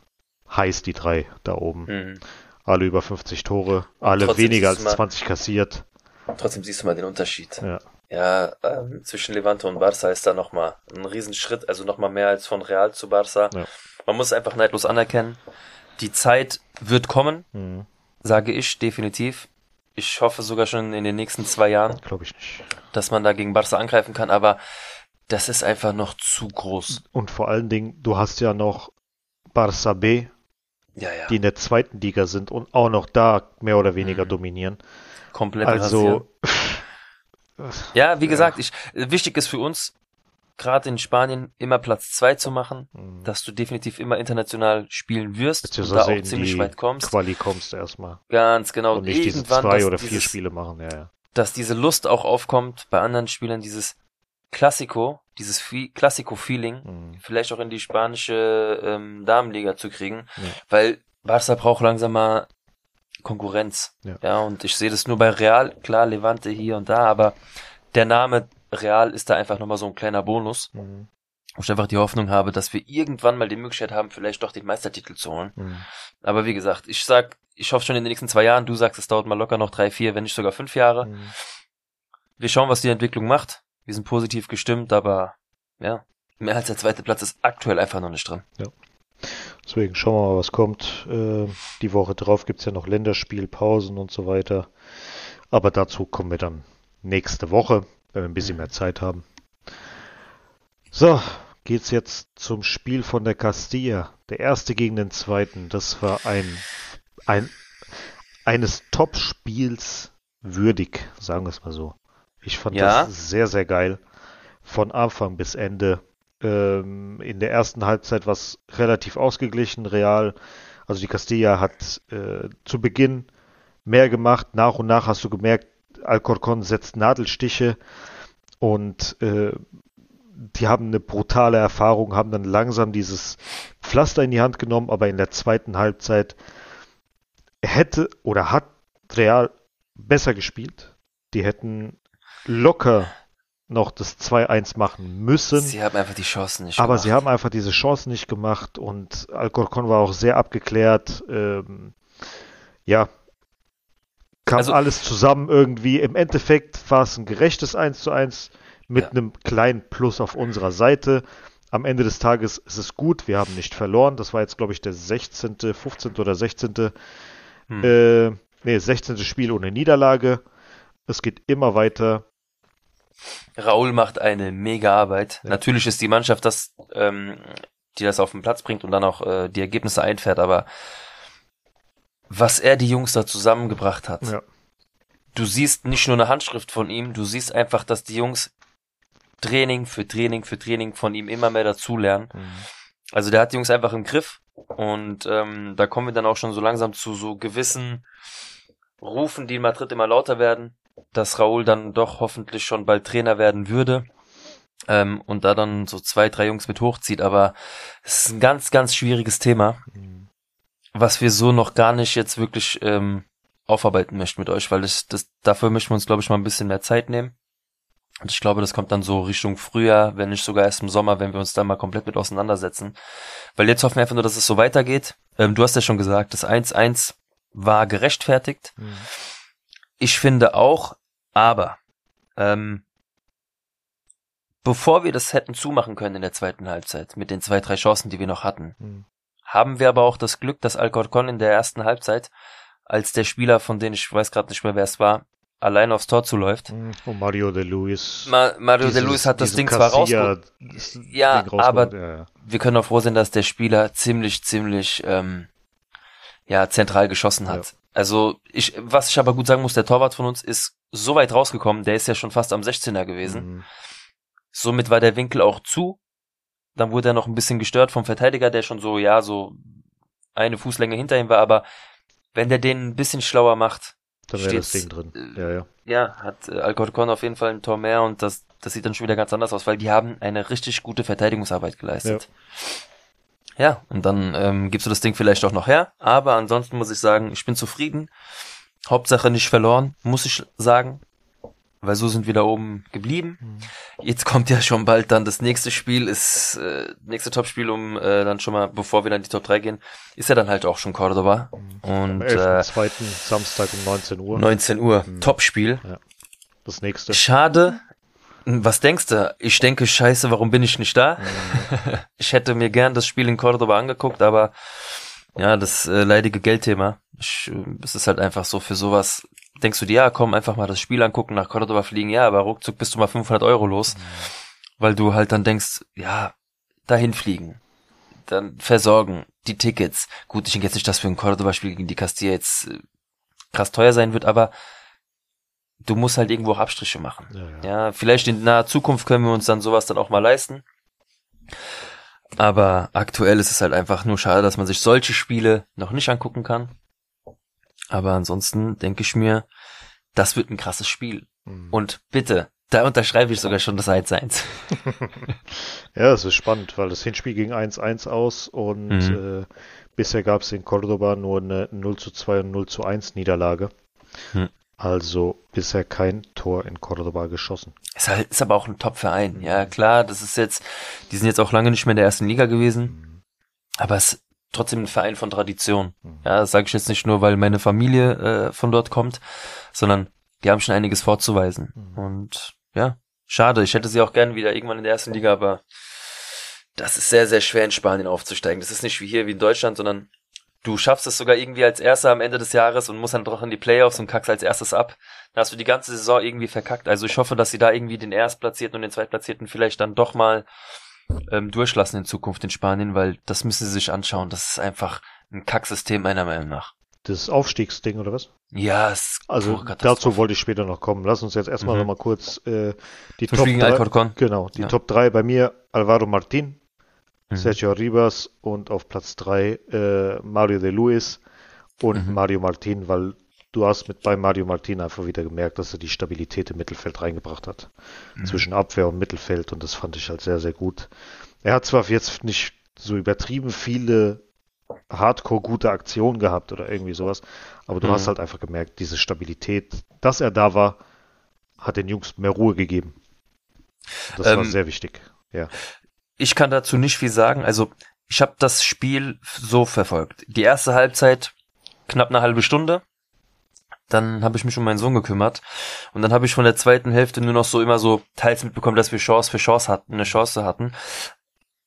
heiß, die drei da oben. Mhm. Alle über 50 Tore, alle trotzdem weniger als mal- 20 kassiert. Trotzdem siehst du mal den Unterschied. Ja. Ja, ähm, zwischen Levante und Barça ist da nochmal ein Riesenschritt, also nochmal mehr als von Real zu Barça. Ja. Man muss einfach neidlos anerkennen. Die Zeit wird kommen, Mhm. sage ich definitiv. Ich hoffe sogar schon in den nächsten zwei Jahren, Glaube ich nicht. dass man da gegen Barça angreifen kann, aber das ist einfach noch zu groß. Und vor allen Dingen, du hast ja noch Barça B, Ja, ja. die in der zweiten Liga sind und auch noch da mehr oder weniger Mhm. dominieren. komplett. Also, Ja, wie gesagt, ich, wichtig ist für uns, gerade in Spanien, immer Platz zwei zu machen, mh, dass du definitiv immer international spielen wirst und da auch ziemlich weit kommst. Quali kommst erstmal. Ganz genau. und nicht diese irgendwann, zwei dass oder vier dieses, Spiele machen. Ja, ja. Dass diese Lust auch aufkommt bei anderen Spielern, dieses Klassiko, dieses Fe- Klassiko-Feeling, Mhm. vielleicht auch in die spanische ähm, Damenliga zu kriegen, Ja. weil Barca braucht langsam mal Konkurrenz. Ja. und ich sehe das nur bei Real, klar, Levante hier und da, aber der Name Real ist da einfach nochmal so ein kleiner Bonus, Mhm. wo ich einfach die Hoffnung habe, dass wir irgendwann mal die Möglichkeit haben, vielleicht doch den Meistertitel zu holen. Mhm. Aber wie gesagt, ich sag, ich hoffe schon in den nächsten zwei Jahren, du sagst, es dauert mal locker noch drei, vier, wenn nicht sogar fünf Jahre. Mhm. Wir schauen, was die Entwicklung macht. Wir sind positiv gestimmt, aber ja, mehr als der zweite Platz ist aktuell einfach noch nicht drin. Deswegen schauen wir mal, was kommt. Äh, die Woche drauf gibt's ja noch Länderspielpausen und so weiter. Aber dazu kommen wir dann nächste Woche, wenn wir ein bisschen mehr Zeit haben. So, geht's jetzt zum Spiel von der Castilla. Der erste gegen den zweiten. Das war ein, ein eines Top-Spiels würdig, sagen wir es mal so. Ich fand Ja. das sehr, sehr geil. Von Anfang bis Ende. Ähm, in der ersten Halbzeit war es relativ ausgeglichen, real. Also die Castilla hat äh, zu Beginn mehr gemacht. Nach und nach hast du gemerkt, Alcorcon setzt Nadelstiche und äh, die haben eine brutale Erfahrung, haben dann langsam dieses Pflaster in die Hand genommen, aber in der zweiten Halbzeit hätte oder hat Real besser gespielt. Die hätten locker noch das 2-1 machen müssen. Sie haben einfach die Chancen nicht Aber gemacht. sie haben einfach diese Chance nicht gemacht und Alcorcon war auch sehr abgeklärt. Ähm, ja, kam Also- alles zusammen irgendwie. Im Endeffekt war es ein gerechtes 1 zu 1 mit Ja. einem kleinen Plus auf unserer Seite. Am Ende des Tages ist es gut, wir haben nicht verloren. Das war jetzt, glaube ich, der 16., 15. oder 16. Hm. Äh, nee, 16. Spiel ohne Niederlage. Es geht immer weiter. Raul macht eine mega Arbeit. Ja. Natürlich ist die Mannschaft das, ähm, die das auf den Platz bringt und dann auch äh, die Ergebnisse einfährt, aber was er die Jungs da zusammengebracht hat, Ja. du siehst nicht nur eine Handschrift von ihm, du siehst einfach, dass die Jungs Training für Training für Training von ihm immer mehr dazulernen. Mhm. Also der hat die Jungs einfach im Griff und ähm, da kommen wir dann auch schon so langsam zu so gewissen Rufen, die in Madrid immer lauter werden, dass Raúl dann doch hoffentlich schon bald Trainer werden würde ähm, und da dann so zwei, drei Jungs mit hochzieht. Aber es ist ein ganz, ganz schwieriges Thema, Mhm. Was wir so noch gar nicht jetzt wirklich ähm, aufarbeiten möchten mit euch, weil das, das dafür möchten wir uns, glaube ich, mal ein bisschen mehr Zeit nehmen. Und ich glaube, das kommt dann so Richtung Frühjahr, wenn nicht sogar erst im Sommer, wenn wir uns da mal komplett mit auseinandersetzen. Weil jetzt hoffen wir einfach nur, dass es so weitergeht. Ähm, du hast ja schon gesagt, das 1-1 war gerechtfertigt. Mhm. Ich finde auch, aber ähm, bevor wir das hätten zumachen können in der zweiten Halbzeit, mit den zwei, drei Chancen, die wir noch hatten, Mhm. Haben wir aber auch das Glück, dass Alcorcon in der ersten Halbzeit, als der Spieler, von dem ich weiß gerade nicht mehr, wer es war, allein aufs Tor zuläuft. Und Mario de Luis. Ma Mario de dieses- Luis hat das Ding zwar rausgeholt. Ja, aber- ja, ja. Wir können auch froh sein, dass der Spieler ziemlich, ziemlich ähm, ja zentral geschossen hat. Also ich, was ich aber gut sagen muss, der Torwart von uns ist so weit rausgekommen, der ist ja schon fast am 16er gewesen. Mhm. Somit war der Winkel auch zu. Dann wurde er noch ein bisschen gestört vom Verteidiger, der schon so, ja, so eine Fußlänge hinter ihm war, aber wenn der den ein bisschen schlauer macht, Dann wäre das Ding drin. äh, Ja, ja. ja, hat äh, Alcorcon auf jeden Fall ein Tor mehr und das, das sieht dann schon wieder ganz anders aus, weil die haben eine richtig gute Verteidigungsarbeit geleistet. Ja, und dann ähm, gibst du das Ding vielleicht auch noch her, aber ansonsten muss ich sagen, ich bin zufrieden. Hauptsache nicht verloren, muss ich sagen, weil so sind wir da oben geblieben. Mhm. Jetzt kommt ja schon bald dann das nächste Spiel, ist äh, nächste Topspiel, um äh, dann schon mal, bevor wir dann in die Top 3 gehen, ist ja dann halt auch schon Cordoba. Und Am äh, 11.2. Samstag um 19 Uhr. 19 Uhr, Mhm. Topspiel. Das nächste. Schade. Was denkst du? Ich denke, scheiße, warum bin ich nicht da? Mhm. Ich hätte mir gern das Spiel in Cordoba angeguckt, aber ja, das äh, leidige Geldthema. Ich, es ist halt einfach so für sowas. Denkst du dir, ja, komm, einfach mal das Spiel angucken, nach Cordoba fliegen, ja, aber ruckzuck bist du mal 500 Euro los, weil du halt dann denkst, ja, dahin fliegen, dann versorgen, die Tickets. Gut, ich denke jetzt nicht, dass für ein Cordoba-Spiel gegen die Castilla jetzt äh, krass teuer sein wird, aber du musst halt irgendwo auch Abstriche machen. Ja, ja. Ja, vielleicht in naher Zukunft können wir uns dann sowas dann auch mal leisten. Aber aktuell ist es halt einfach nur schade, dass man sich solche Spiele noch nicht angucken kann. Aber ansonsten denke ich mir, das wird ein krasses Spiel. Mhm. Und bitte, da unterschreibe ich sogar schon das 1-1. Ja, es ist spannend, weil das Hinspiel ging 1-1 aus und Mhm. äh, bisher gab es in Cordoba nur eine 0 zu 2 und 0 zu 1 Niederlage. Hm. Also bisher kein Tor in Cordoba geschossen. Ist halt, ist aber auch ein Top-Verein. Ja, klar, das ist jetzt, die sind jetzt auch lange nicht mehr in der ersten Liga gewesen. Aber es trotzdem ein Verein von Tradition. Mhm. Ja, das sage ich jetzt nicht nur, weil meine Familie äh, von dort kommt, sondern die haben schon einiges vorzuweisen. Mhm. Und ja, schade. Ich hätte sie auch gern wieder irgendwann in der ersten Liga, aber das ist sehr, sehr schwer in Spanien aufzusteigen. Das ist nicht wie hier, wie in Deutschland, sondern du schaffst es sogar irgendwie als Erster am Ende des Jahres und musst dann doch in die Playoffs und kackst als erstes ab. Dann hast du die ganze Saison irgendwie verkackt. Also ich hoffe, dass sie da irgendwie den Erstplatzierten und den Zweitplatzierten vielleicht dann doch mal ähm, durchlassen in Zukunft in Spanien, weil das müssen sie sich anschauen. Das ist einfach ein Kacksystem meiner Meinung nach. Das Aufstiegsding oder was? Ja, es Also dazu wollte ich später noch kommen. Lass uns jetzt erstmal Mhm. noch mal kurz äh, die Zum Top Spiel gegen 3, Alcorcon. genau, die Ja. Top 3 bei mir Alvaro Martin, Mhm. Sergio Ribas und auf Platz 3 äh, Mario de Luis und Mhm. Mario Martin, weil du hast mit bei Mario Martin einfach wieder gemerkt, dass er die Stabilität im Mittelfeld reingebracht hat. Mhm. Zwischen Abwehr und Mittelfeld und das fand ich halt sehr, sehr gut. Er hat zwar jetzt nicht so übertrieben viele hardcore gute Aktionen gehabt oder irgendwie sowas, aber du Mhm. hast halt einfach gemerkt, diese Stabilität, dass er da war, hat den Jungs mehr Ruhe gegeben. Das war Ähm, sehr wichtig. Ja. Ich kann dazu nicht viel sagen. Also ich habe das Spiel so verfolgt. Die erste Halbzeit knapp eine halbe Stunde. Dann habe ich mich um meinen Sohn gekümmert und dann habe ich von der zweiten Hälfte nur noch so immer so teils mitbekommen, dass wir Chance für Chance hatten, eine Chance hatten.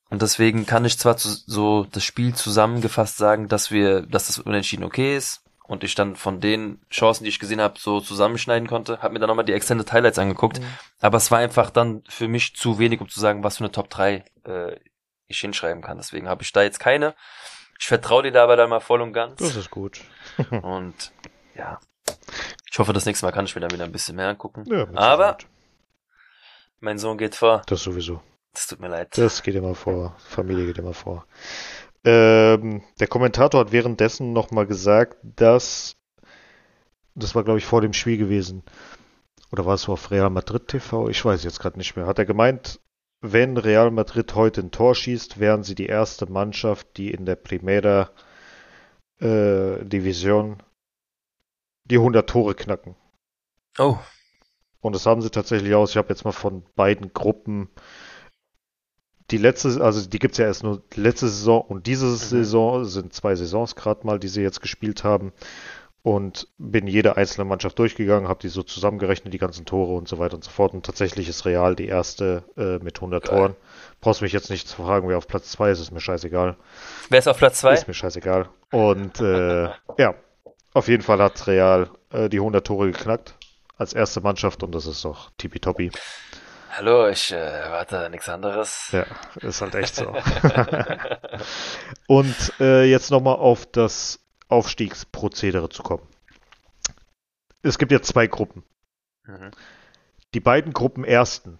Und deswegen kann ich zwar zu, so das Spiel zusammengefasst sagen, dass wir, dass das Unentschieden okay ist und ich dann von den Chancen, die ich gesehen habe, so zusammenschneiden konnte, habe mir dann nochmal die Extended Highlights angeguckt. Aber es war einfach dann für mich zu wenig, um zu sagen, was für eine Top 3 äh, ich hinschreiben kann. Deswegen habe ich da jetzt keine. Ich vertraue dir da aber dann mal voll und ganz. Das ist gut. Und ja, Ich hoffe, das nächste Mal kann ich mir dann wieder ein bisschen mehr angucken. Ja, Aber mein Sohn geht vor. Das sowieso. Das tut mir leid. Das geht immer vor. Familie geht immer vor. Ähm, der Kommentator hat währenddessen nochmal gesagt, dass, das war glaube ich vor dem Spiel gewesen, oder war es so auf Real Madrid TV? Ich weiß jetzt gerade nicht mehr. Hat er gemeint, wenn Real Madrid heute ein Tor schießt, wären sie die erste Mannschaft, die in der Primera äh, Division die 100 Tore knacken. Oh, Und das haben sie tatsächlich aus. Ich habe jetzt mal von beiden Gruppen die letzte, also die gibt's ja erst nur letzte Saison und diese Saison sind zwei Saisons gerade mal, die sie jetzt gespielt haben. Und bin jede einzelne Mannschaft durchgegangen, habe die so zusammengerechnet, die ganzen Tore und so weiter und so fort. Und tatsächlich ist Real die erste äh, mit 100 Geil. Toren. Brauchst mich jetzt nicht zu fragen, wer auf Platz zwei ist, ist mir scheißegal. wer ist auf Platz zwei? Ist mir scheißegal. Und äh, ja, auf jeden Fall hat Real äh, die 100 Tore geknackt als erste Mannschaft und das ist doch tippitoppi. Hallo, ich äh, erwarte nichts anderes. Ja, ist halt echt so. und äh, jetzt nochmal auf das Aufstiegsprozedere zu kommen. Es gibt jetzt zwei Gruppen. Mhm. Die beiden Gruppen ersten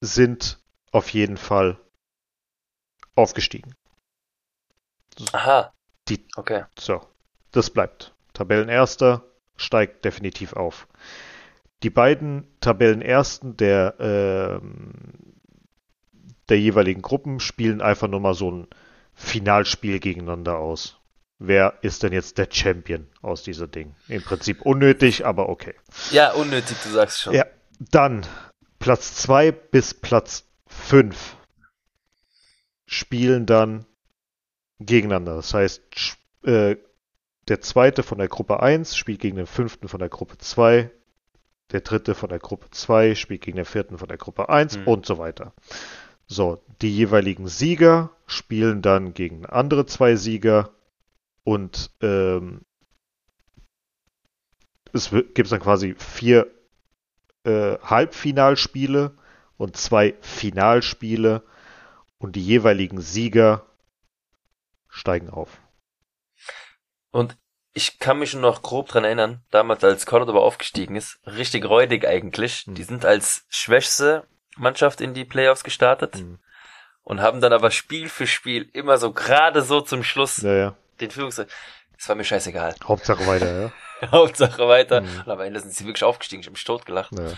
sind auf jeden Fall aufgestiegen. Aha. Die- Okay. So, das bleibt. Tabellenerster steigt definitiv auf. Die beiden Tabellenersten der, ähm, der jeweiligen Gruppen spielen einfach nur mal so ein Finalspiel gegeneinander aus. Wer ist denn jetzt der Champion aus dieser Ding? Im Prinzip unnötig, aber okay. Ja, unnötig, du sagst schon. Ja, dann Platz 2 bis Platz 5 spielen dann gegeneinander. Das heißt, äh, der zweite von der Gruppe 1 spielt gegen den fünften von der Gruppe 2, der dritte von der Gruppe 2 spielt gegen den vierten von der Gruppe 1 Hm. und so weiter. So, die jeweiligen Sieger spielen dann gegen andere zwei Sieger und ähm, es gibt dann quasi vier äh, Halbfinalspiele und zwei Finalspiele und die jeweiligen Sieger steigen auf. Und ich kann mich noch grob dran erinnern, damals als Cordoba aufgestiegen ist, richtig räudig eigentlich. Hm. Die sind als schwächste Mannschaft in die Playoffs gestartet Hm. und haben dann aber Spiel für Spiel immer so gerade so zum Schluss Ja, ja. den Führungs... Das war mir scheißegal. Hauptsache weiter, ja. Hauptsache weiter. Mhm. Und am Ende sind sie wirklich aufgestiegen. Ich hab mich totgelacht. ja.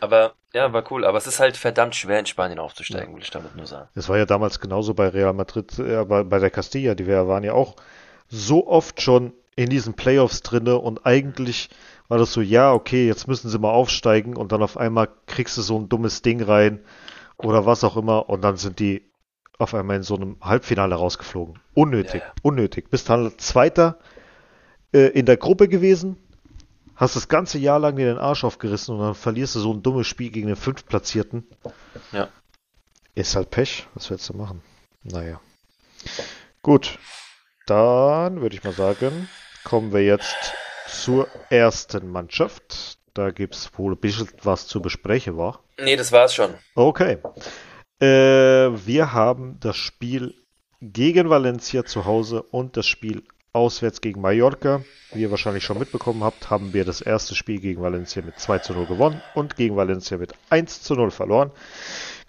Aber ja, war cool. Aber es ist halt verdammt schwer in Spanien aufzusteigen, will ich damit nur sagen. Es war ja damals genauso bei Real Madrid, äh, bei, bei der Castilla, die wir waren ja auch so oft schon in diesen Playoffs drinne und eigentlich war das so, ja, okay, jetzt müssen sie mal aufsteigen und dann auf einmal kriegst du so ein dummes Ding rein oder was auch immer und dann sind die auf einmal in so einem Halbfinale rausgeflogen. Unnötig, ja. unnötig. Bist dann Zweiter äh, in der Gruppe gewesen, hast das ganze Jahr lang dir den Arsch aufgerissen und dann verlierst du so ein dummes Spiel gegen den Fünftplatzierten. Ja. Ist halt Pech. Was willst du machen? Naja. Gut. Dann würde ich mal sagen, kommen wir jetzt zur ersten Mannschaft. Da gibt es wohl ein bisschen was zu besprechen, war. Nee, das war's schon. Okay. Äh, wir haben das Spiel gegen Valencia zu Hause und das Spiel auswärts gegen Mallorca. Wie ihr wahrscheinlich schon mitbekommen habt, haben wir das erste Spiel gegen Valencia mit 2 zu 0 gewonnen und gegen Valencia mit 1 zu 0 verloren.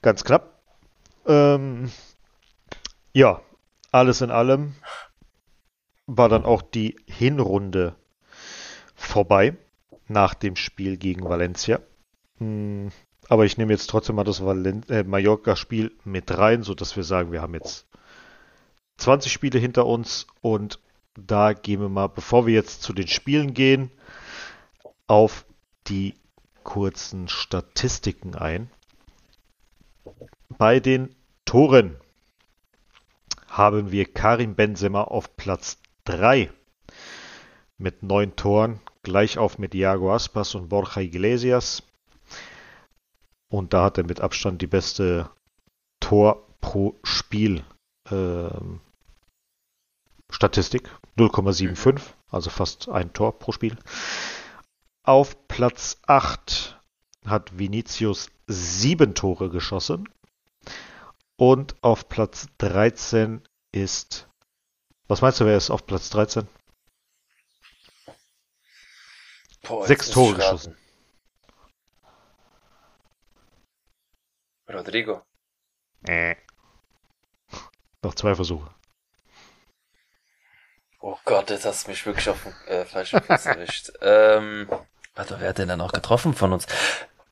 Ganz knapp. Ähm, ja, alles in allem war dann auch die Hinrunde vorbei nach dem Spiel gegen Valencia. Hm, aber ich nehme jetzt trotzdem mal das äh, Mallorca-Spiel mit rein, sodass wir sagen, wir haben jetzt 20 Spiele hinter uns und da gehen wir mal, bevor wir jetzt zu den Spielen gehen, auf die kurzen Statistiken ein. Bei den Toren haben wir Karim Benzema auf Platz 3 mit neun Toren, gleich auf mit Iago Aspas und Borja Iglesias. Und da hat er mit Abstand die beste Tor pro Spiel ähm, Statistik. 0,75, also fast ein Tor pro Spiel. Auf Platz 8 hat Vinicius sieben Tore geschossen. Und auf Platz 13 ist. Was meinst du, wer ist auf Platz 13? Boah, Sechs Tore geschossen. Rodrigo. Äh. Noch zwei Versuche. Oh Gott, jetzt hast du mich wirklich auf den äh, falschen Fuß erwischt. ähm, warte, wer hat denn da noch getroffen von uns?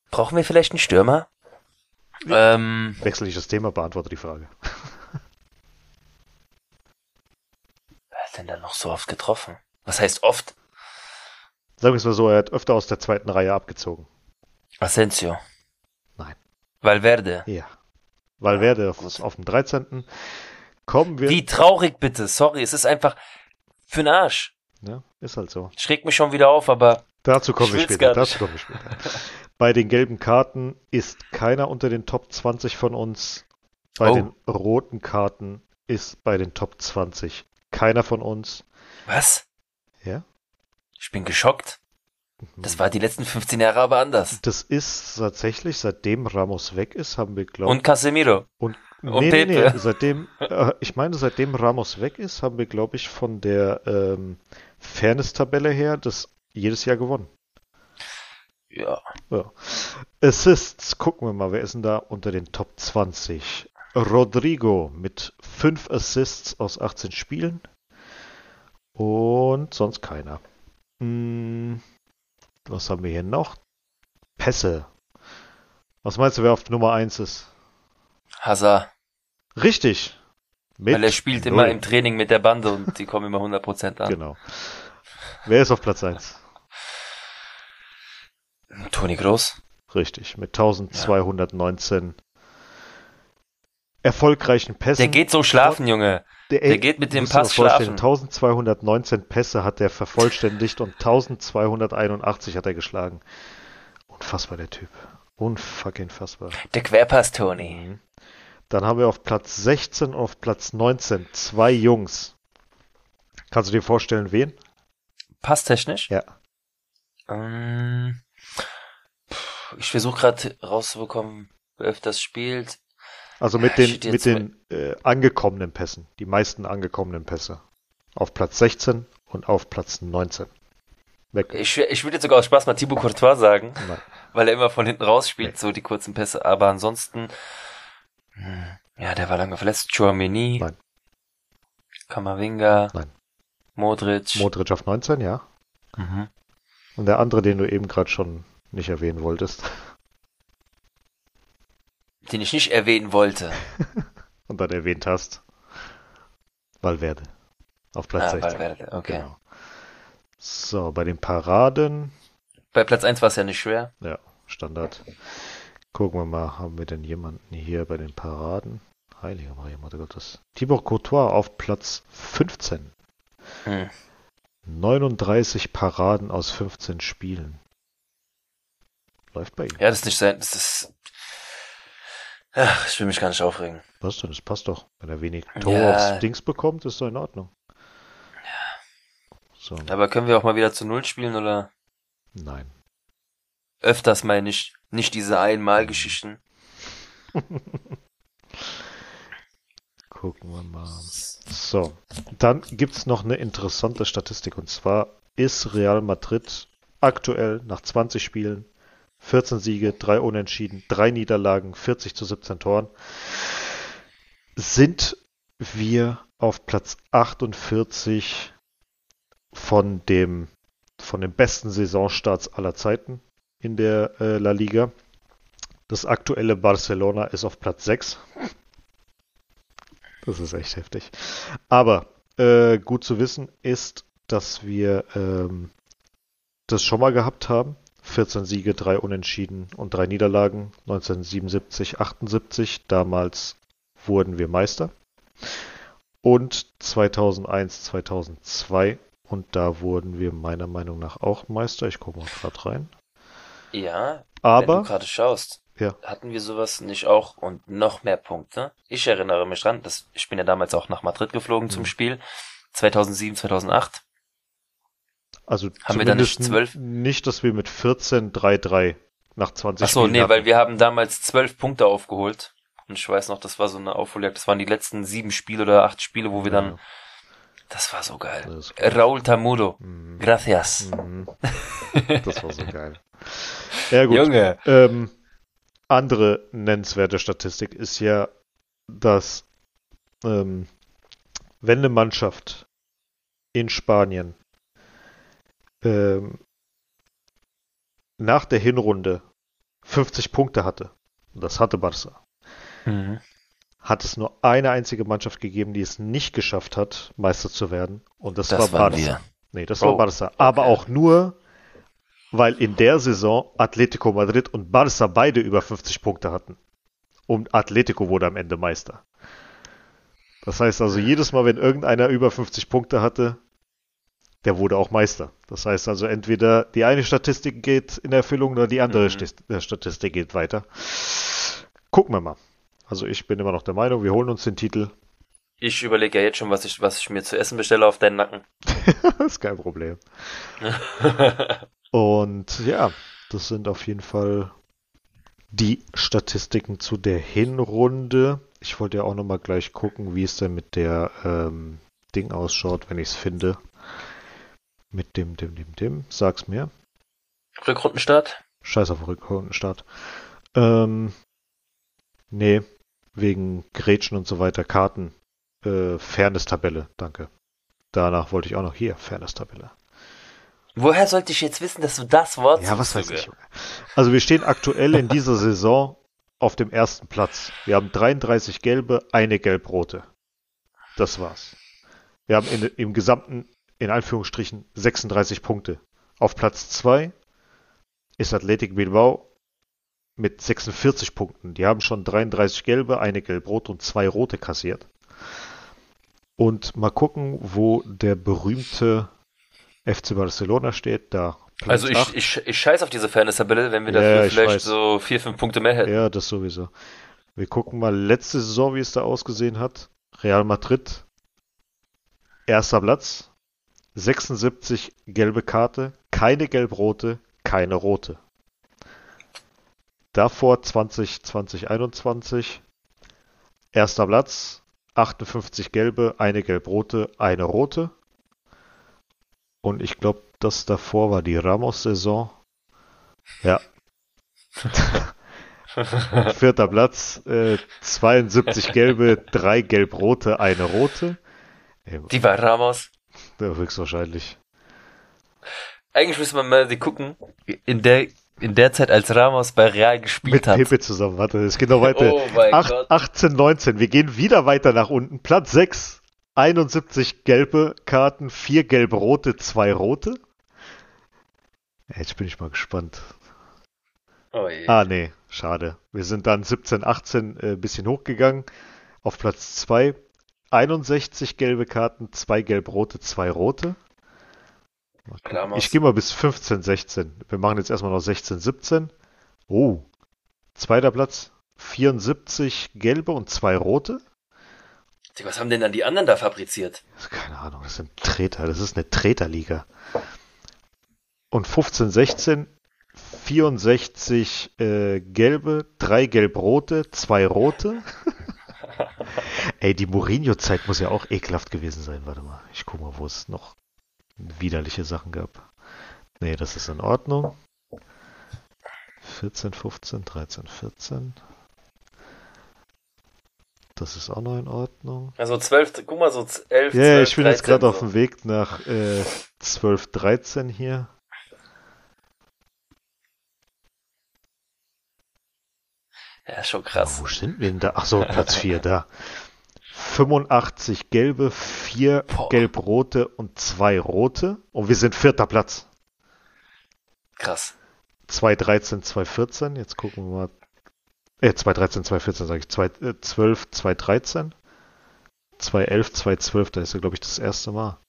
Brauchen wir vielleicht einen Stürmer? Ähm, Wechsel ich das Thema, beantworte die Frage. wer hat denn da noch so oft getroffen? Was heißt oft? Sagen wir es mal so, er hat öfter aus der zweiten Reihe abgezogen. Asensio. Nein. Valverde. Ja. Valverde gut. auf, auf dem 13. Kommen wir. Wie traurig bitte, sorry, es ist einfach für den Arsch. Ja, ist halt so. Schrägt mich schon wieder auf, aber Dazu kommen Ich wir später. Dazu kommen wir später. Bei den gelben Karten ist keiner unter den Top 20 von uns. Bei Oh. den roten Karten ist bei den Top 20 keiner von uns. was? Ja? Ich bin geschockt. Das war die letzten 15 Jahre aber anders. Das ist tatsächlich, seitdem Ramos weg ist, haben wir, glaube Und Casemiro. Und, und nee, nee, nee, Pepe. seitdem, äh, ich meine, seitdem Ramos weg ist, haben wir, glaube ich, von der ähm, Fairness-Tabelle her das jedes Jahr gewonnen. Ja. Ja. Assists, gucken wir mal, wer ist denn da unter den Top 20? Rodrigo mit 5 Assists aus 18 Spielen. Und sonst keiner. Hm, was haben wir hier noch? Pässe. Was meinst du, wer auf Nummer 1 ist? Hazard. Richtig. Mit Weil er spielt null. immer im Training mit der Bande und die kommen immer 100% an. Genau. Wer ist auf Platz 1? Toni Groß. Richtig, mit 1219 erfolgreichen Pässen. Der geht so schlafen, Junge. Der, der geht mit dem Pass schlafen. 1219 Pässe hat er vervollständigt und 1281 hat er geschlagen. Unfassbar, der Typ. Unfucking fassbar. Der Querpass, Toni. Mhm. Dann haben wir auf Platz 16 und auf Platz 19 zwei Jungs. Kannst du dir vorstellen, wen? Passtechnisch? Ja. Ähm, ich versuche gerade rauszubekommen, wer öfters spielt. Also mit den, mit den äh, angekommenen Pässen. Die meisten angekommenen Pässe. Auf Platz 16 und auf Platz 19. Weg. Ich, ich würde jetzt sogar aus Spaß mal Thibaut Courtois sagen, Nein. weil er immer von hinten raus spielt, Nee. so die kurzen Pässe. Aber ansonsten, hm, ja, der war lange verletzt. Chouameni. Nein. Kamavinga. Nein. Modric. Modric auf 19, ja. mhm. Und der andere, den du eben gerade schon nicht erwähnen wolltest. Den ich nicht erwähnen wollte. und dann erwähnt hast. Valverde. Auf Platz Ah, 16. Valverde, okay. Genau. So, bei den Paraden, Bei Platz 1 war es ja nicht schwer. ja, Standard. Gucken wir mal, haben wir denn jemanden hier bei den Paraden? Heilige Maria, Mutter Gottes. Thibaut Courtois auf Platz 15. Hm. 39 Paraden aus 15 Spielen. Läuft bei ihm. Ja, das ist nicht sein. Das ist. Ach, ich will mich gar nicht aufregen. Was denn? Das passt doch. Wenn er wenig Tore Ja. aufs Dings bekommt, ist doch in Ordnung. So, Aber können wir auch mal wieder zu Null spielen oder nein. öfters meine ich nicht diese Einmalgeschichten? Gucken wir mal. So, dann gibt's noch eine interessante Statistik und zwar ist Real Madrid aktuell nach 20 Spielen 14 Siege, 3 Unentschieden, 3 Niederlagen, 40 zu 17 Toren. Sind wir auf Platz 48 von dem von den besten Saisonstarts aller Zeiten in der äh, La Liga. Das aktuelle Barcelona ist auf Platz 6. Das ist echt heftig. Aber äh, gut zu wissen ist, dass wir ähm, das schon mal gehabt haben. 14 Siege, 3 Unentschieden und 3 Niederlagen. 1977, 78. Damals wurden wir Meister. Und 2001, 2002. Und da wurden wir meiner Meinung nach auch Meister. Ich gucke mal gerade rein. Ja, wenn Aber du gerade schaust. Ja. Hatten wir sowas nicht auch und noch mehr Punkte? Ich erinnere mich dran, dass ich bin ja damals auch nach Madrid geflogen zum Mhm. Spiel. 2007, 2008. Also Haben wir da nicht zumindest zwölf? nicht, dass wir mit 14 3-3 nach 20 Ach so, Spielen nee, hatten. weil wir haben damals zwölf Punkte aufgeholt. Und ich weiß noch, das war so eine Aufholjagd. Das waren die letzten sieben Spiele oder acht Spiele, wo wir dann Das war so geil. Raúl Tamudo. Mhm. Gracias. Mhm. Das war so geil. Ja, gut. Junge. Ähm, andere nennenswerte Statistik ist ja, dass ähm, wenn eine Mannschaft in Spanien ähm, nach der Hinrunde 50 Punkte hatte, und das hatte Barca, Mhm. hat es nur eine einzige Mannschaft gegeben, die es nicht geschafft hat, Meister zu werden, und das, Das war Barca. wir. Nee, das Oh, war Barca. Aber okay. auch nur, weil in der Saison Atletico Madrid und Barca beide über 50 Punkte hatten. Und Atletico wurde am Ende Meister. Das heißt also, jedes Mal, wenn irgendeiner über 50 Punkte hatte, der wurde auch Meister. Das heißt also, entweder die eine Statistik geht in Erfüllung oder die andere Mhm. Äh, Statistik geht weiter. Gucken wir mal. Also ich bin immer noch der Meinung, wir holen uns den Titel. Ich überlege ja jetzt schon, was ich, was ich mir zu essen bestelle auf deinen Nacken. das ist kein Problem. Und ja, das sind auf jeden Fall die Statistiken zu der Hinrunde. Ich wollte ja auch nochmal gleich gucken, wie es denn mit der ähm, Ding ausschaut, wenn ich es finde. Mit dem, dem, dem, dem. Sag's mir. Rückrundenstart? Scheiß auf Rückrundenstart. Ähm, nee, wegen Grätschen und so weiter, Karten. Äh, Fairness-Tabelle, danke. Danach wollte ich auch noch hier, Fairness-Tabelle. Woher sollte ich jetzt wissen, dass du das Wort Ja, was weiß ich. Also wir stehen aktuell in dieser Saison auf dem ersten Platz. Wir haben 33 gelbe, eine gelb-rote. Das war's. Wir haben in, im gesamten, in Anführungsstrichen, 36 Punkte. Auf Platz 2 ist Athletic Bilbao mit 46 Punkten. Die haben schon 33 gelbe, eine gelb-rote und zwei rote kassiert. Und mal gucken, wo der berühmte FC Barcelona steht. Da. Platz Also ich, acht. ich, ich scheiß auf diese Fairness-Tabelle, wenn wir Ja, dafür ich vielleicht weiß. so vier, fünf Punkte mehr hätten. Ja, das sowieso. Wir gucken mal letzte Saison, wie es da ausgesehen hat. Real Madrid, erster Platz, 76 gelbe Karte, keine gelb-rote, keine rote. Davor 20, 2021, erster Platz, 58 gelbe, eine gelb-rote, eine rote. Und ich glaube, das davor war die Ramos-Saison. Ja, Vierter Platz, äh, 72 gelbe, drei gelb-rote, eine rote. Die war Ramos. Ja, höchstwahrscheinlich. Eigentlich müsste man mal die gucken, in der, in der Zeit, als Ramos bei Real gespielt Mit hat. Pepe zusammen, warte, es geht noch weiter. Oh mein Acht- Gott. 18, 19, wir gehen wieder weiter nach unten. Platz 6, 71 gelbe Karten, vier gelb-rote, zwei rote. Ja, Jetzt bin ich mal gespannt. Oh. Ah, nee, schade. Wir sind dann 17, 18 äh, bisschen hochgegangen. Auf Platz 2 61 gelbe Karten, zwei gelb-rote, zwei rote. Mal gucken. Ramos. Ich gehe mal bis 15, 16. Wir machen jetzt erstmal noch 16, 17. Oh, zweiter Platz 74 gelbe und zwei rote. Digga, Was haben denn dann die anderen da fabriziert? Keine Ahnung, das sind Treter. Das ist eine Treterliga. Und 15, 16, 64 äh, gelbe, drei gelb-rote, zwei rote. Ey, die Mourinho-Zeit muss ja auch ekelhaft gewesen sein. Warte mal, ich guck mal, wo es noch widerliche Sachen gab. Nee, das ist in Ordnung. 14, 15, 13, 14. Das ist auch noch in Ordnung. Also zwölf, guck mal, so elf, Ja, zwölf, ich bin jetzt 13 gerade auf so. dem Weg nach äh, 12, 13 hier. Ja, schon krass. Wo sind wir denn da? Ach so, Platz 4, da. 85 gelbe, 4 Boah. gelb-rote und 2 rote. Und wir sind vierter Platz. Krass. 2, 13, 2, 14. Jetzt gucken wir mal. Äh, 2, 13, 2, 14 sage ich. 2, äh, 12, 2, 13. 2, 11, 2, 12. Da ist er, glaube ich, das erste Mal.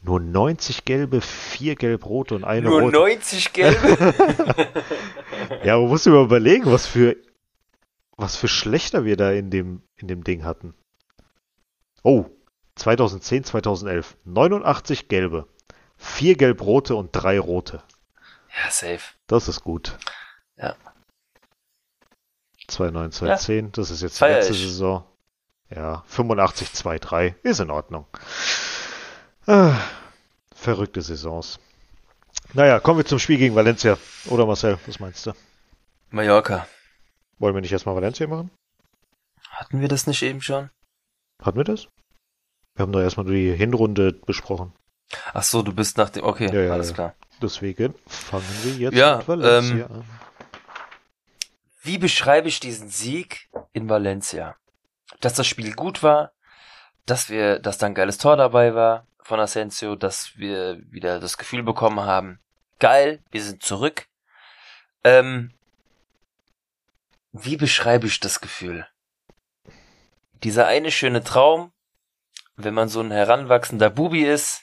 Nur 90 gelbe, 4 gelb-rote und eine Nur rote. 90 gelbe? Ja, man muss sich mal überlegen, was für, was für Schlechter wir da in dem, in dem Ding hatten. Oh, 2010, 2011. 89 gelbe, 4 gelb-rote und 3 rote. ja, safe. Das ist gut. Ja. 2009, 2010, das ist jetzt die letzte ich. Saison. Ja, 85, 2, 3. Ist in Ordnung. Ah, verrückte Saisons. Naja, kommen wir zum Spiel gegen Valencia. Oder Marcel, was meinst du? Mallorca. Wollen wir nicht erstmal Valencia machen? Hatten wir das nicht eben schon? Hatten wir das? Wir haben doch erstmal die Hinrunde besprochen. Ach so, du bist nach dem. Okay, Ja, ja, alles ja. klar. Deswegen fangen wir jetzt Ja, mit Valencia ähm, an. Wie beschreibe ich diesen Sieg in Valencia? Dass das Spiel gut war, dass wir, dass da ein geiles Tor dabei war von Asensio, dass wir wieder das Gefühl bekommen haben, geil, wir sind zurück. Ähm, wie beschreibe ich das Gefühl? Dieser eine schöne Traum, wenn man so ein heranwachsender Bubi ist,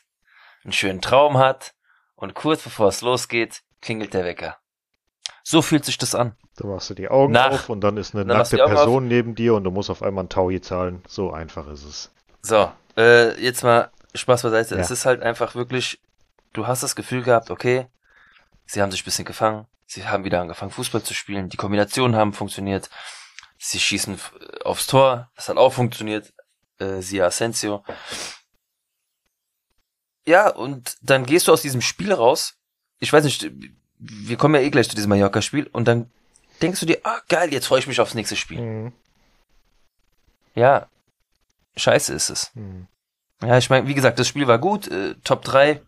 einen schönen Traum hat und kurz bevor es losgeht, klingelt der Wecker. So fühlt sich das an. Da machst du die Augen nach- auf und dann ist eine dann nackte Person neben dir und du musst auf einmal ein Taui zahlen. So einfach ist es. So, äh, jetzt mal Spaß beiseite. Ja. Es ist halt einfach wirklich, du hast das Gefühl gehabt, okay, sie haben sich ein bisschen gefangen, sie haben wieder angefangen Fußball zu spielen, die Kombinationen haben funktioniert, sie schießen f- aufs Tor, das hat auch funktioniert, äh, siehe Asensio. Ja, und dann gehst du aus diesem Spiel raus, ich weiß nicht, wir kommen ja eh gleich zu diesem Mallorca-Spiel und dann denkst du dir, ah geil, jetzt freue ich mich aufs nächste Spiel. Mhm. Ja, scheiße ist es. Mhm. Ja, ich meine, wie gesagt, das Spiel war gut, äh, Top 3.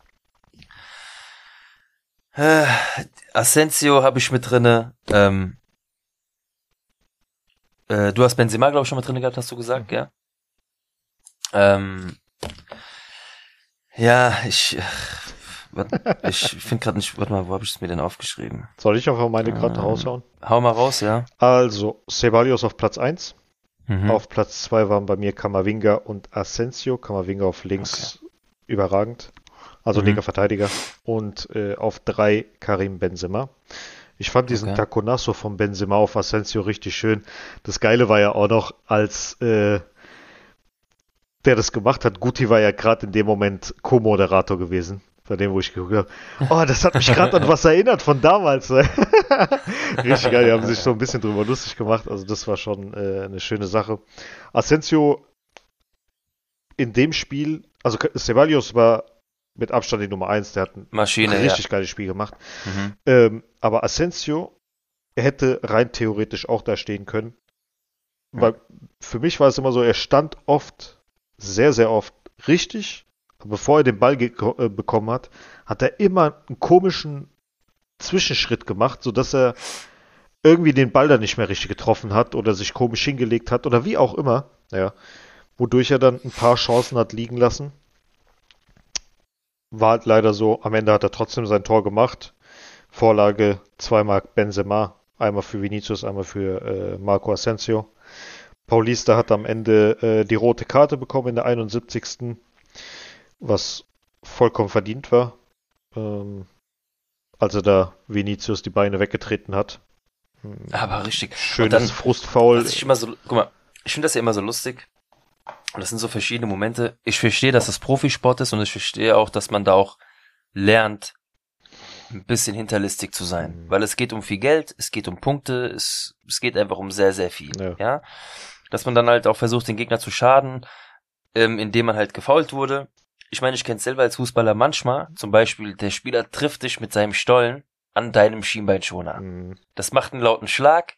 Äh, Asensio habe ich mit drinne. Ähm, äh, du hast Benzema, glaube ich, schon mit drinne gehabt, hast du gesagt, ja? Ähm, ja, ich, äh, wat, ich finde gerade nicht, warte mal, wo habe ich es mir denn aufgeschrieben? Soll ich einfach meine gerade Ähm. raushauen? Hau mal raus, ja? Also, Ceballos auf Platz 1. Mhm. Auf Platz 2 waren bei mir Kamavinga und Asensio. Kamavinga auf links überragend. Also Mhm. linker Verteidiger. Und äh, auf 3 Karim Benzema. Ich fand diesen Okay. Taconasso von Benzema auf Asensio richtig schön. Das Geile war ja auch noch, als äh, der das gemacht hat, Guti war ja gerade in dem Moment Co-Moderator gewesen. Bei dem, wo ich geguckt habe. Oh, das hat mich gerade an was erinnert von damals. ne? Richtig geil, die haben sich so ein bisschen drüber lustig gemacht. Also das war schon äh, eine schöne Sache. Asensio in dem Spiel, also Ceballos war mit Abstand die Nummer 1, der hat ein Maschine, richtig geiles Spiel gemacht. ja. Mhm. Ähm, aber Asensio hätte rein theoretisch auch da stehen können. Ja. Weil für mich war es immer so, er stand oft, sehr, sehr oft richtig, aber bevor er den Ball äh, bekommen hat, hat er immer einen komischen Zwischenschritt gemacht, sodass er irgendwie den Ball dann nicht mehr richtig getroffen hat oder sich komisch hingelegt hat oder wie auch immer. Ja. Wodurch er dann ein paar Chancen hat liegen lassen. War halt leider so, am Ende hat er trotzdem sein Tor gemacht. Vorlage zweimal Benzema, einmal für Vinicius, einmal für äh, Marco Asensio. Paulista hat am Ende äh, die rote Karte bekommen in der 71. Was vollkommen verdient war. Ähm, als er da Vinicius die Beine weggetreten hat. Hm, Aber richtig. Schönes Frustfaul. Was ich immer so, guck mal, ich finde das ja immer so lustig. Und das sind so verschiedene Momente. Ich verstehe, dass das Profisport ist und ich verstehe auch, dass man da auch lernt, ein bisschen hinterlistig zu sein. Mhm. Weil es geht um viel Geld, es geht um Punkte, es, es geht einfach um sehr, sehr viel. Ja. Ja. Dass man dann halt auch versucht, den Gegner zu schaden, ähm, indem man halt gefault wurde. Ich meine, ich kenne selber als Fußballer manchmal, zum Beispiel, der Spieler trifft dich mit seinem Stollen an deinem Schienbeinschoner. Hm, Das macht einen lauten Schlag.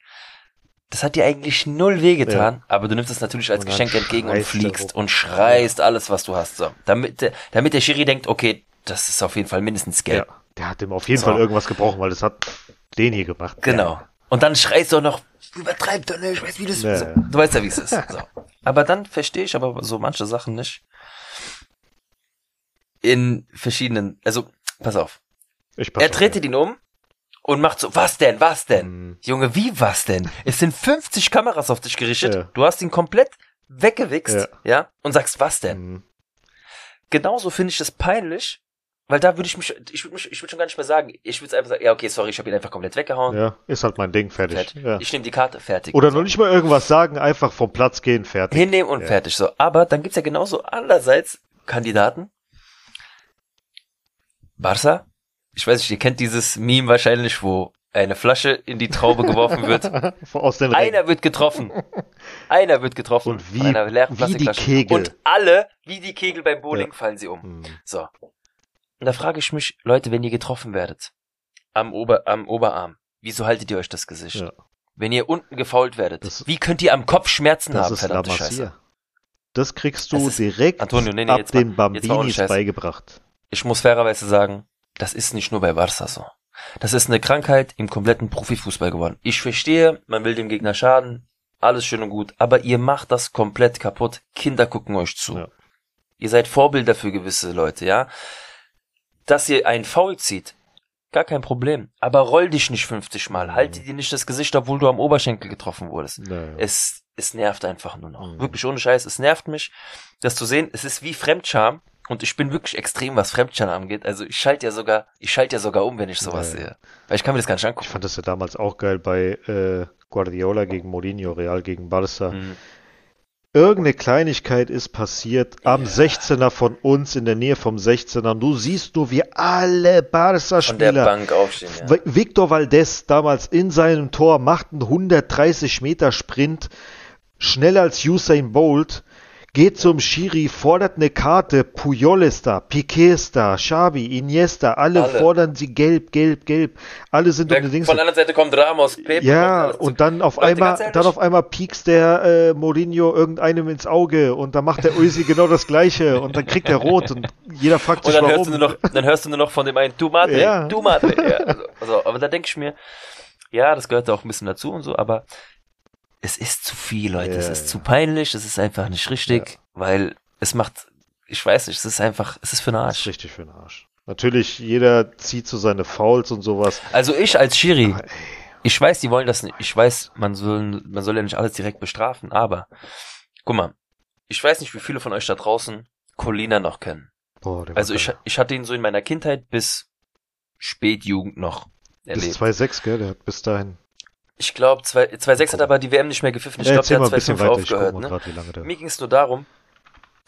Das hat dir eigentlich null wehgetan, aber du nimmst es natürlich als Geschenk entgegen und fliegst und schreist alles, was du hast. So, damit, der- damit der Schiri denkt, okay, das ist auf jeden Fall mindestens gelb. ja, der hat ihm auf jeden So. Fall irgendwas gebrochen, weil das hat den hier gemacht. Genau. Und dann schreist du auch noch, übertreib doch nicht, ich weiß, wie das Ja, so, ja. Du weißt ja, wie es ist. So. Aber dann verstehe ich aber so manche Sachen nicht. In verschiedenen, also, pass auf. Er tretet ihn um und macht so, was denn, was denn? Hm, Junge, wie was denn? Es sind 50 Kameras auf dich gerichtet. Ja. Du hast ihn komplett weggewichst, ja. Ja. und sagst, was denn? hm. Genauso finde ich das peinlich, weil da würde ich mich, ich würde mich, ich würde schon gar nicht mehr sagen, ich würde einfach sagen, ja, okay, sorry, ich habe ihn einfach komplett weggehauen. Ja, ist halt mein Ding, fertig. Fertig. Ja. Ich nehme die Karte, fertig. Oder noch nicht mal irgendwas sagen, einfach vom Platz gehen, fertig. hinnehmen und Ja. fertig. So, aber dann gibt's ja genauso andererseits Kandidaten. Barca. Ich weiß nicht, ihr kennt dieses Meme wahrscheinlich, wo eine Flasche in die Traube geworfen wird. Aus den Einer wird getroffen. Einer wird getroffen. Und wie- von einer leeren wie die. Kegel. Und alle, wie die Kegel beim Bowling, Ja. fallen sie um. Hm. So. Und da frage ich mich, Leute, wenn ihr getroffen werdet, am, Ober, am Oberarm, wieso haltet ihr euch das Gesicht? Ja. Wenn ihr unten gefault werdet, Das- wie könnt ihr am Kopf Schmerzen Das haben, ist verdammte Scheiße? Das kriegst du Das ist- direkt Antonio, nee, nee, ab den Bambinis beigebracht. Ich muss fairerweise sagen, das ist nicht nur bei Barca so. Das ist eine Krankheit im kompletten Profifußball geworden. Ich verstehe, man will dem Gegner schaden, alles schön und gut, aber ihr macht das komplett kaputt. Kinder gucken euch zu. Ja. Ihr seid Vorbilder für gewisse Leute, ja. Dass ihr einen Foul zieht, gar kein Problem. Aber roll dich nicht 50 Mal. Halte dir nicht das Gesicht, obwohl du am Oberschenkel getroffen wurdest. Naja. Es, es nervt einfach nur noch. Mhm. Wirklich ohne Scheiß. Es nervt mich, das zu sehen. Es ist wie Fremdscham. Und ich bin wirklich extrem, was Fremdscham angeht. Also ich schalte ja sogar, ich schalte ja sogar um, wenn ich sowas Ja, ja. sehe. Weil ich kann mir das gar nicht Ich angucken. fand das ja damals auch geil bei äh, Guardiola gegen Mourinho, Real gegen Barca. Mhm. Irgendeine Kleinigkeit ist passiert am 16er von uns in der Nähe vom 16er. Und du siehst nur, wie alle Von der Barca-Spieler Bank aufstehen, ja. Vi- Victor Valdez damals in seinem Tor macht einen 130 Meter Sprint, schneller als Usain Bolt, geht zum Schiri, fordert eine Karte, Puyol ist da, Piquet ist da, Xavi, Iniesta, alle, Alle. fordern sie gelb, gelb, gelb. Alle sind um Der, die Dings. von der anderen Seite kommt Ramos, Pepe. Ja, alles und dann auf Leute, einmal, dann auf einmal piekst der äh, Mourinho irgendeinem ins Auge und dann macht der Ösi genau das gleiche und dann kriegt er rot und jeder fragt Und sich dann warum. hörst, du nur noch, dann hörst du nur noch von dem einen, du Madre, Ja. du Madre. Ja, also, also, aber da denke ich mir, ja, das gehört auch ein bisschen dazu und so, aber es ist zu viel, Leute. es Ja, ist zu peinlich, es ist einfach nicht richtig, weil es macht, ich weiß nicht, es ist einfach, es ist für den Arsch. richtig für den Arsch. Natürlich, jeder zieht so seine Fouls und sowas. Also ich als Schiri, ey, ich weiß, die wollen das nicht, ich weiß, man soll, man soll ja nicht alles direkt bestrafen, aber, guck mal, ich weiß nicht, wie viele von euch da draußen Colina noch kennen. boah, Also ich, ich hatte ihn so in meiner Kindheit bis Spätjugend noch bis erlebt. 2,6, gell? Der hat bis dahin. Ich glaube, 2.6 hat aber die WM nicht mehr gepfiffen. Ich Ja, glaube, der hat ein bisschen 2.5 weiter, ich guck aufgehört. mal Ne? der. Mir ging es nur darum,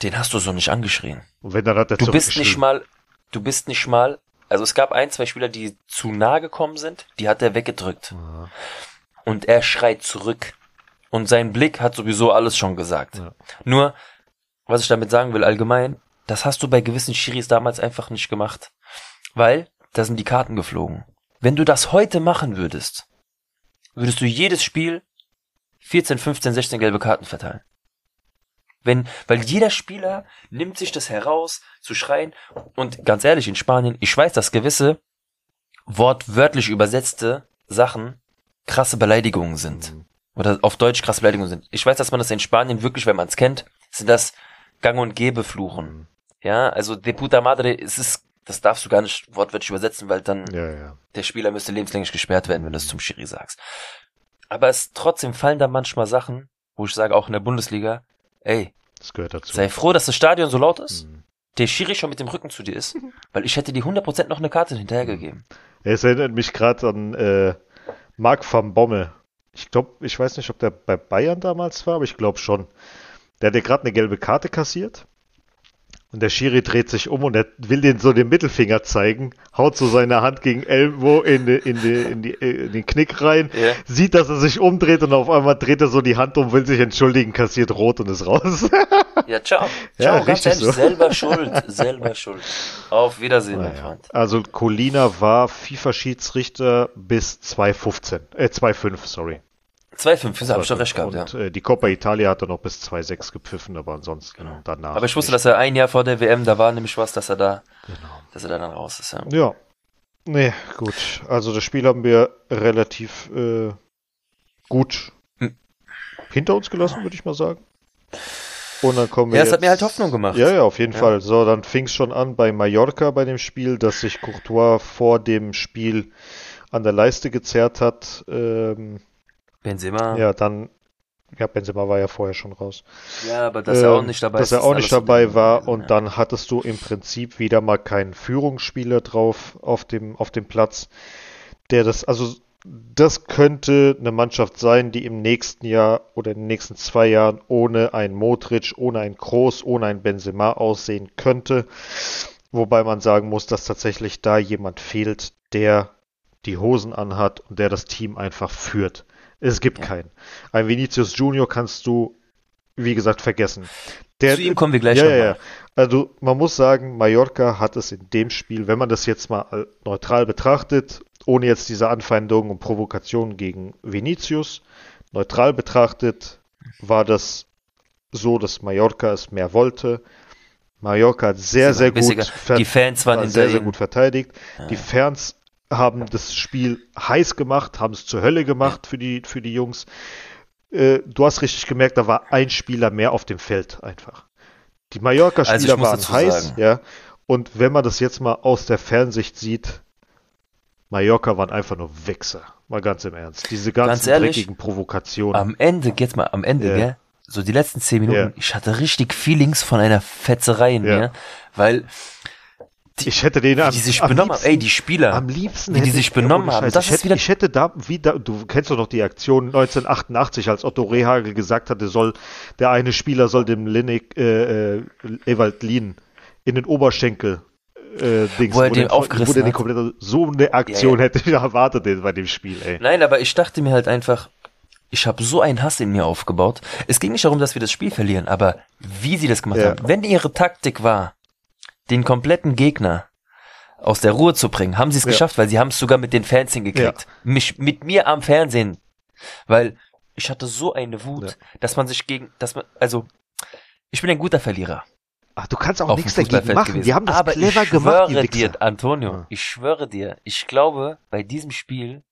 den hast du so nicht angeschrien. Und wenn dann hat er Du bist nicht mal, du bist nicht mal, also es gab ein, zwei Spieler, die zu nah gekommen sind, die hat er weggedrückt. Ja. Und er schreit zurück. Und sein Blick hat sowieso alles schon gesagt. Ja. Nur, was ich damit sagen will allgemein, das hast du bei gewissen Schiris damals einfach nicht gemacht. Weil, da sind die Karten geflogen. Wenn du das heute machen würdest, würdest du jedes Spiel 14, 15, 16 gelbe Karten verteilen. Wenn, weil jeder Spieler nimmt sich das heraus, zu schreien. Und ganz ehrlich, in Spanien, ich weiß, dass gewisse wortwörtlich übersetzte Sachen krasse Beleidigungen sind. Oder auf Deutsch krasse Beleidigungen sind. Ich weiß, dass man das in Spanien wirklich, wenn man es kennt, sind das Gang und Gäbe Fluchen. Ja, also de puta madre, es ist, das darfst du gar nicht wortwörtlich übersetzen, weil dann Ja, ja. der Spieler müsste lebenslänglich gesperrt werden, wenn du es zum Schiri sagst. Aber es trotzdem fallen da manchmal Sachen, wo ich sage, auch in der Bundesliga, ey, Das gehört dazu. sei froh, dass das Stadion so laut ist, Mhm. der Schiri schon mit dem Rücken zu dir ist, weil ich hätte dir 100% noch eine Karte hinterhergegeben. Es erinnert mich gerade an äh, Marc van Bommel. Ich glaube, ich weiß nicht, ob der bei Bayern damals war, aber ich glaube schon. Der hat ja gerade eine gelbe Karte kassiert. Und der Schiri dreht sich um und er will den so den Mittelfinger zeigen, haut so seine Hand gegen Elmo in, die, in, die, in, die, äh, in den Knick rein, Ja. sieht, dass er sich umdreht und auf einmal dreht er so die Hand um, will sich entschuldigen, kassiert rot und ist raus. Ja, ciao. Ja, Ciao, ganz ehrlich, so. selber schuld, selber schuld. Auf Wiedersehen, mein Naja. Freund. Also Colina war FIFA-Schiedsrichter bis 2015, äh 2005, sorry. 2-5, hab ich doch recht gehabt, und, ja. äh, die Coppa Italia hat er noch bis 2-6 gepfiffen, aber ansonsten Genau. danach. Aber ich wusste, dass er ein Jahr vor der WM, da war nämlich was, dass er da, Genau. dass er da dann raus ist, ja. Ja. Nee, gut. Also das Spiel haben wir relativ äh, gut Hm. hinter uns gelassen, würde ich mal sagen. Und dann kommen wir Ja, es hat mir halt Hoffnung gemacht. Ja, ja, auf jeden Ja. Fall. So, dann fing es schon an bei Mallorca bei dem Spiel, dass sich Courtois vor dem Spiel an der Leiste gezerrt hat. Ähm, Benzema. ja, dann, ja, Benzema war ja vorher schon raus. Ja, aber dass er auch Ähm, nicht dabei dass ist. er auch nicht dabei war und ja. dann hattest du im Prinzip wieder mal keinen Führungsspieler drauf auf dem, auf dem Platz, der das, also das könnte eine Mannschaft sein, die im nächsten Jahr oder in den nächsten zwei Jahren ohne ein Modric, ohne ein Kroos, ohne ein Benzema aussehen könnte. Wobei man sagen muss, dass tatsächlich da jemand fehlt, der die Hosen anhat und der das Team einfach führt. Es gibt Ja. keinen. Ein Vinicius Junior kannst du, wie gesagt, vergessen. Der, Zu ihm kommen wir gleich ja, noch ja, ja. Also man muss sagen, Mallorca hat es in dem Spiel, wenn man das jetzt mal neutral betrachtet, ohne jetzt diese Anfeindungen und Provokationen gegen Vinicius, neutral betrachtet, war das so, dass Mallorca es mehr wollte. Mallorca hat sehr, sehr gut, Die Fans waren sehr, sehr gut verteidigt. Die Fans haben das Spiel heiß gemacht, haben es zur Hölle gemacht für die, für die Jungs. Äh, du hast richtig gemerkt, da war ein Spieler mehr auf dem Feld einfach. Die Mallorca-Spieler Also ich muss waren heiß, sagen- ja. Und wenn man das jetzt mal aus der Fernsicht sieht, Mallorca waren einfach nur Wichser. Mal ganz im Ernst. Diese ganzen Ganz ehrlich, dreckigen Provokationen. Am Ende, jetzt mal, am Ende, Ja. gell? So die letzten zehn Minuten, Ja. ich hatte richtig Feelings von einer Fetzerei in Ja. mir, weil ich hätte den wie am, die sich am benommen haben, liebsten- ey, die Spieler, Am liebsten wie die sich ich- benommen ohne haben, Scheiß, das ich ist hätte, wieder- ich hätte da wieder, du kennst doch noch die Aktion 1988, als Otto Rehagel gesagt hatte, soll der eine Spieler soll dem Linek äh, äh, Ewald Lien in den Oberschenkel äh, Dings, Wo er den den, aufgerissen wo den komplett, so eine Aktion Ja, ja. hätte ich erwartet bei dem Spiel, ey. Nein, aber ich dachte mir halt einfach, ich habe so einen Hass in mir aufgebaut. Es ging nicht darum, dass wir das Spiel verlieren, aber wie sie das gemacht Ja. haben. Wenn ihre Taktik war, den kompletten Gegner aus der Ruhe zu bringen, haben sie es Ja. geschafft, weil sie haben es sogar mit den Fans hingekriegt. Mich mit mir am Fernsehen, weil ich hatte so eine Wut, Ja. dass man sich gegen, dass man, also ich bin ein guter Verlierer Ach, du kannst auch nichts dagegen machen. gewesen. Die haben das aber clever ich gemacht, die schwöre dir, Antonio, Ja. ich schwöre dir, ich glaube, bei diesem Spiel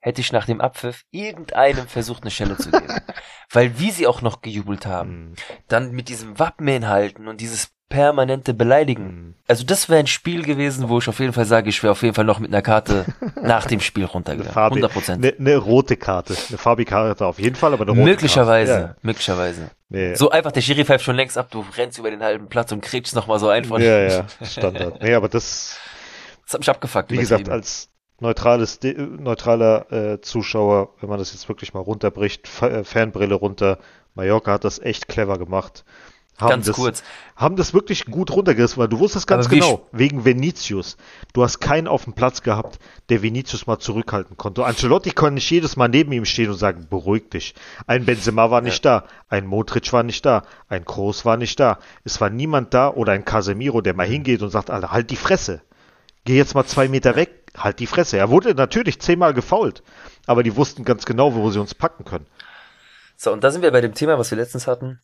hätte ich nach dem Abpfiff irgendeinem versucht, eine Schelle zu geben. Weil wie sie auch noch gejubelt haben, Mhm. dann mit diesem Wappen hinhalten und dieses permanente Beleidigen. Mhm. Also das wäre ein Spiel gewesen, wo ich auf jeden Fall sage, ich wäre auf jeden Fall noch mit einer Karte nach dem Spiel runtergegangen. Farbe, 100 Prozent. eine, eine rote Karte. Eine farbige Karte auf jeden Fall, aber eine rote Möglicherweise, Karte. möglicherweise. Ja. Nee. So einfach, der Schiri pfeift schon längst ab, du rennst über den halben Platz und kriegst noch mal so ein von. ja, ja, Standard. Nee, aber das, Das hat mich abgefuckt. Wie gesagt, als neutrales, neutraler äh, Zuschauer, wenn man das jetzt wirklich mal runterbricht, Fa äh, Fanbrille runter, Mallorca hat das echt clever gemacht. Haben Ganz das, kurz. Haben das wirklich gut runtergerissen, weil du wusstest ganz genau, wegen Vinicius. Du hast keinen auf dem Platz gehabt, der Vinicius mal zurückhalten konnte. Ancelotti konnte nicht jedes Mal neben ihm stehen und sagen, beruhig dich. Ein Benzema war nicht da, ein Modric war nicht da, ein Kroos war nicht da. Es war niemand da oder ein Casemiro, der mal hingeht und sagt, Alter, halt die Fresse. Geh jetzt mal zwei Meter weg, halt die Fresse. Er wurde natürlich zehnmal gefault, aber die wussten ganz genau, wo sie uns packen können. So, und da sind wir bei dem Thema, was wir letztens hatten.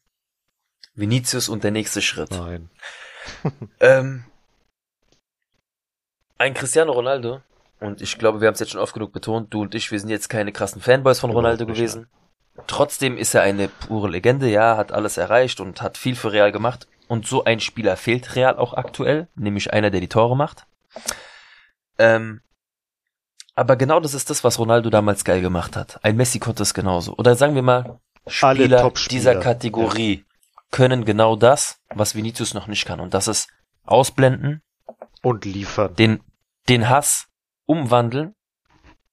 Vinicius und der nächste Schritt. Nein. Ähm, ein Cristiano Ronaldo, und ich glaube, wir haben es jetzt schon oft genug betont, du und ich, wir sind jetzt keine krassen Fanboys von Ronaldo nicht, gewesen. Trotzdem ist er eine pure Legende, ja, hat alles erreicht und hat viel für Real gemacht. Und so ein Spieler fehlt Real auch aktuell, nämlich einer, der die Tore macht. Ähm, aber genau das ist das, was Ronaldo damals geil gemacht hat. Ein Messi konnte es genauso. Oder sagen wir mal, Alle Spieler Top-Spieler, dieser Kategorie können genau das, was Vinicius noch nicht kann. Und das ist ausblenden, Und liefern. den, den Hass umwandeln,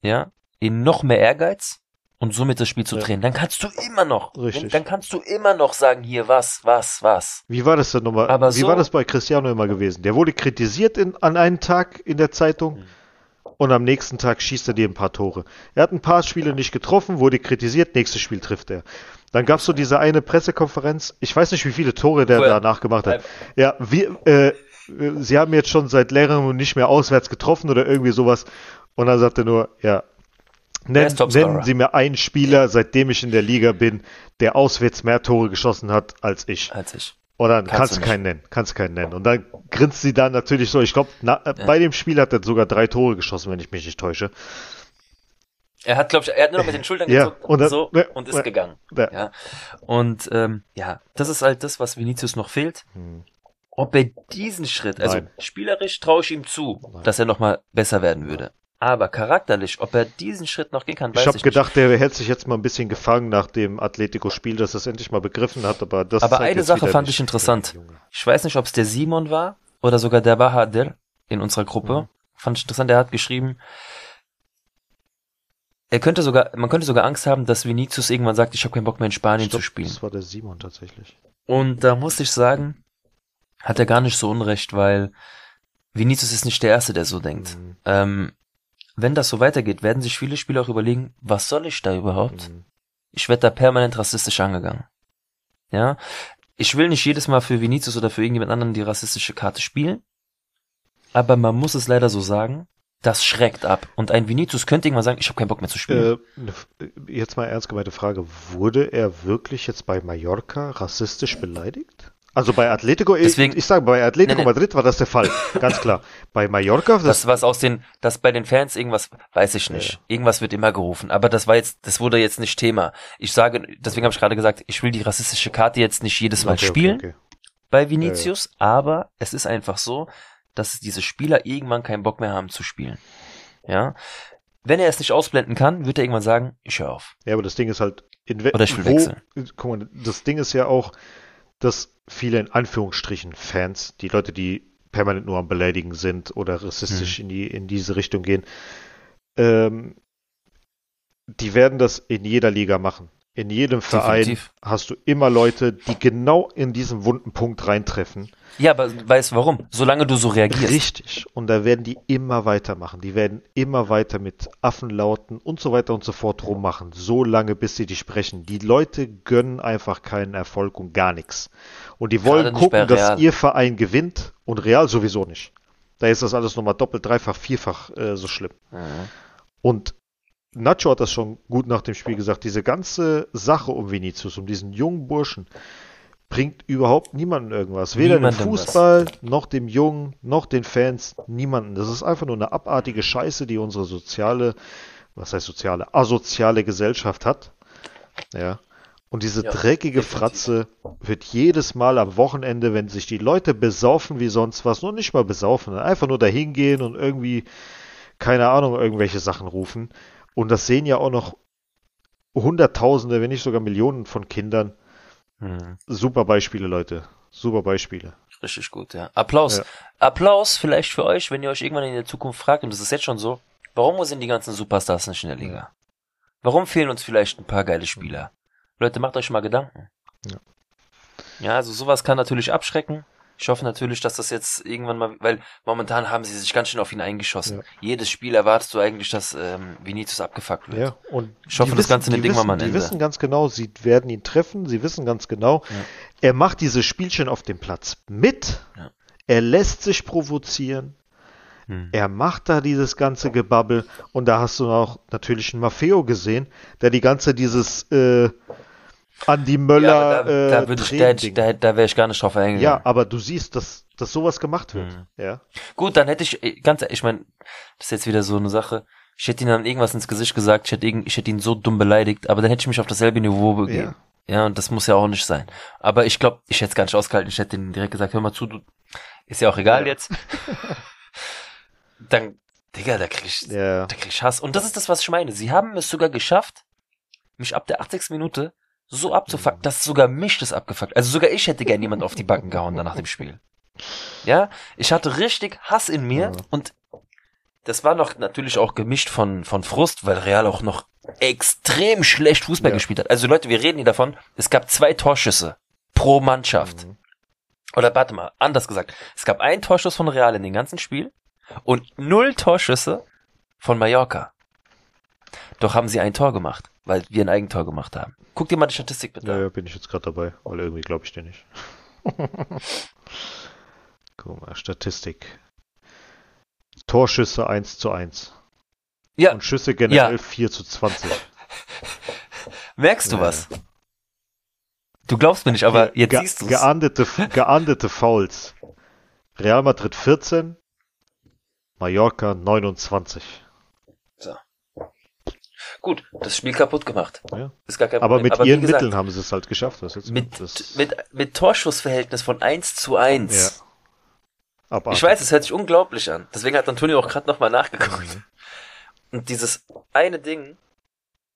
ja, in noch mehr Ehrgeiz und somit das Spiel zu Ja. drehen. Dann kannst du immer noch, Richtig. dann kannst du immer noch sagen, hier was, was, was. Wie war das denn nochmal? Aber Wie so- war das bei Cristiano immer gewesen? Der wurde kritisiert in, an einem Tag in der Zeitung Mhm. und am nächsten Tag schießt er dir ein paar Tore. Er hat ein paar Spiele nicht getroffen, wurde kritisiert, nächstes Spiel trifft er. Dann gab es so diese eine Pressekonferenz, ich weiß nicht, wie viele Tore der er- danach gemacht hat. Ja, wir, äh, sie haben jetzt schon seit längerem nicht mehr auswärts getroffen oder irgendwie sowas. Und dann sagt er nur, ja, nenn, nennen Sie mir einen Spieler, seitdem ich in der Liga bin, der auswärts mehr Tore geschossen hat als ich. Als ich. Und dann Kannst kannst, du keinen nennen. Kannst keinen nennen. Und dann grinst sie dann natürlich so. Ich glaube, äh, bei dem Spiel hat er sogar drei Tore geschossen, wenn ich mich nicht täusche. Er hat, glaube ich, er hat nur noch mit den Schultern Ja, gezuckt und dann- so ja, und ist ja. gegangen. Ja. Ja. Und ähm, ja, das ist halt das, was Vinicius noch fehlt. Hm. Ob er diesen Schritt, also Nein. spielerisch traue ich ihm zu, Nein. dass er nochmal besser werden würde. Aber charakterlich, ob er diesen Schritt noch gehen kann, weiß Ich habe ich gedacht, der hält sich jetzt mal ein bisschen gefangen nach dem Atletico-Spiel, dass er es endlich mal begriffen hat. Aber das Aber eine Sache fand nicht. ich interessant. Nicht. Ich weiß nicht, ob es der Simon war oder sogar der Bahadir in unserer Gruppe. Mhm. Fand ich interessant, er hat geschrieben, er könnte sogar, man könnte sogar Angst haben, dass Vinicius irgendwann sagt, ich habe keinen Bock mehr in Spanien glaub, zu spielen. Das war der Simon tatsächlich. Und da muss ich sagen, hat er gar nicht so unrecht, weil Vinicius ist nicht der Erste, der so denkt. Mhm. Ähm, wenn das so weitergeht, werden sich viele Spieler auch überlegen, was soll ich da überhaupt? Mhm. Ich werde da permanent rassistisch angegangen. Ja, ich will nicht jedes Mal für Vinicius oder für irgendjemand anderen die rassistische Karte spielen, aber man muss es leider so sagen, das schreckt ab. Und ein Vinicius könnte irgendwann sagen, ich habe keinen Bock mehr zu spielen. Äh, ne jetzt mal ernst gemeinte Frage. Wurde er wirklich jetzt bei Mallorca rassistisch beleidigt? Also bei Atletico, Deswegen- ich sage, bei Atletico Nee, nee. Madrid war das der Fall. Ganz klar. Bei Mallorca, das, Das, was aus den, das bei den Fans irgendwas, weiß ich nicht. Ja. Irgendwas wird immer gerufen. Aber das war jetzt, das wurde jetzt nicht Thema. Ich sage, deswegen habe ich gerade gesagt, ich will die rassistische Karte jetzt nicht jedes Mal Okay, okay, spielen okay. bei Vinicius, aber es ist einfach so, dass diese Spieler irgendwann keinen Bock mehr haben zu spielen. Ja. Wenn er es nicht ausblenden kann, wird er irgendwann sagen, ich höre auf. Ja, aber das Ding ist halt, in Oder ich will wo, wechseln. Guck mal, das Ding ist ja auch, dass viele in Anführungsstrichen Fans, die Leute, die permanent nur am Beleidigen sind oder rassistisch Hm. in die in diese Richtung gehen, ähm, die werden das in jeder Liga machen. In jedem Verein Definitiv. hast du immer Leute, die genau in diesen wunden Punkt reintreffen. Ja, aber weißt du warum? Solange du so reagierst. Richtig. Und da werden die immer weitermachen. Die werden immer weiter mit Affenlauten und so weiter und so fort rummachen. So lange, bis sie dich sprechen. Die Leute gönnen einfach keinen Erfolg und gar nichts. Und die wollen gucken, dass ihr Verein gewinnt und Real sowieso nicht. Da ist das alles nochmal doppelt, dreifach, vierfach äh, so schlimm. Mhm. Und Nacho hat das schon gut nach dem Spiel gesagt. Diese ganze Sache um Vinicius, um diesen jungen Burschen, bringt überhaupt niemanden irgendwas. Weder Niemandem dem was. Fußball, noch dem Jungen, noch den Fans, niemanden. Das ist einfach nur eine abartige Scheiße, die unsere soziale, was heißt soziale, asoziale Gesellschaft hat. Ja. Und diese Ja, dreckige definitiv. Fratze wird jedes Mal am Wochenende, wenn sich die Leute besaufen wie sonst was, nur nicht mal besaufen, einfach nur dahin gehen und irgendwie, keine Ahnung, irgendwelche Sachen rufen. Und das sehen ja auch noch Hunderttausende, wenn nicht sogar Millionen von Kindern. Mhm. Super Beispiele, Leute. Super Beispiele. Richtig gut, ja. Applaus. Ja. Applaus vielleicht für euch, wenn ihr euch irgendwann in der Zukunft fragt, und das ist jetzt schon so, warum sind die ganzen Superstars nicht in der Liga? Warum fehlen uns vielleicht ein paar geile Spieler? Leute, macht euch mal Gedanken. Ja. Ja, also sowas kann natürlich abschrecken. Ich hoffe natürlich, dass das jetzt irgendwann mal, weil momentan haben sie sich ganz schön auf ihn eingeschossen. Ja. Jedes Spiel erwartest du eigentlich, dass ähm, Vinicius abgefuckt wird. Ja, und Ich hoffe, die das Ganze die Ding wissen, mal ein Die Ende. wissen ganz genau, sie werden ihn treffen, sie wissen ganz genau, Ja. er macht diese Spielchen auf dem Platz mit, Ja. er lässt sich provozieren, Hm. er macht da dieses ganze Gebabbel und da hast du auch natürlich einen Maffeo gesehen, der die ganze dieses äh, Andi Ja, Möller aber da, äh, da würde ich, da, Training- da, da wäre ich gar nicht drauf eingegangen. ja, aber du siehst, dass, dass sowas gemacht wird. Mhm. Ja. Gut, dann hätte ich, äh, ganz ehrlich, ich meine, das ist jetzt wieder so eine Sache. Ich hätte ihm dann irgendwas ins Gesicht gesagt, ich hätte, ich hätte ihn so dumm beleidigt, aber dann hätte ich mich auf dasselbe Niveau begeben. Ja, und das muss ja auch nicht sein. Aber ich glaube, ich hätte es gar nicht ausgehalten. Ich hätte ihm direkt gesagt, hör mal zu, du, ist ja auch egal Ja. jetzt. dann, Digga, da krieg ich, Ja. da krieg ich Hass. Und das ist das, was ich meine. Sie haben es sogar geschafft, mich ab der 80. Minute so abzufucken, dass sogar mich das abgefuckt. Also sogar ich hätte gern jemand auf die Backen gehauen nach dem Spiel. Ja, ich hatte richtig Hass in mir Ja. und das war noch natürlich auch gemischt von, von Frust, weil Real auch noch extrem schlecht Fußball Ja. gespielt hat. Also Leute, wir reden hier davon, es gab zwei Torschüsse pro Mannschaft. Mhm. Oder warte mal, anders gesagt, es gab einen Torschuss von Real in dem ganzen Spiel und null Torschüsse von Mallorca. Doch haben sie ein Tor gemacht, weil wir ein Eigentor gemacht haben. Guck dir mal die Statistik bitte Ja, an. ja, bin ich jetzt gerade dabei, weil irgendwie glaube ich dir nicht. Guck mal, Statistik. Torschüsse 1 zu 1. Ja, Und Schüsse generell Ja. 4 zu 20. merkst du Ja. was? Du glaubst mir nicht, aber jetzt Ge siehst du es. geahndete, geahndete Fouls. Real Madrid 14, Mallorca 29. Gut, das Spiel kaputt gemacht. Ja. Ist gar kein Aber Problem. mit wie ihren gesagt, Mitteln haben sie es halt geschafft. Was jetzt Mit, das, mit, mit Torschussverhältnis von 1 zu 1. ja. Abartig. Ich weiß, es hört sich unglaublich an. Deswegen hat Antonio auch gerade nochmal nachgeguckt. Mhm. Und dieses eine Ding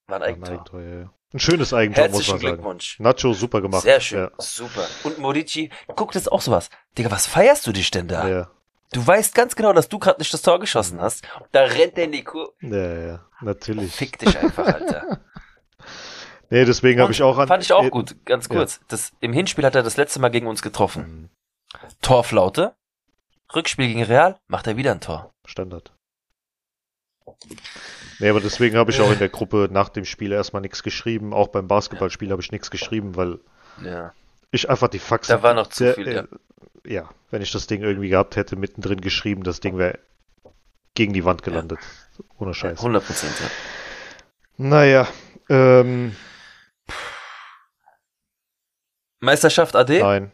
war ein Ein, Eigentor. Eigentor, ja, ein schönes Eigentor, muss Herzlichen man sagen. Glückwunsch. Nacho super gemacht. Sehr schön. Ja. Super. Und Morici, guck, das ist auch sowas. Digga, was feierst du dich denn da? Ja, Du weißt ganz genau, dass du gerade nicht das Tor geschossen hast. Da rennt der in die Kur. ja, ja, natürlich. Fick dich einfach, Alter. Nee, deswegen habe ich auch an. Fand ich auch äh, gut, ganz ja. kurz. Das, Im Hinspiel hat er das letzte Mal gegen uns getroffen. Mhm. Torflaute. Rückspiel gegen Real, macht er wieder ein Tor. Standard. Nee, aber deswegen habe ich auch in der Gruppe nach dem Spiel erstmal nichts geschrieben. Auch beim Basketballspiel habe ich nichts geschrieben, weil Ja. ich einfach die Faxen. Da war noch zu der- viel, ja. Ja, wenn ich das Ding irgendwie gehabt hätte, mittendrin geschrieben, das Ding wäre gegen die Wand gelandet. Ohne Scheiß. 100 Prozent, ja. Naja, ähm, Meisterschaft AD? nein.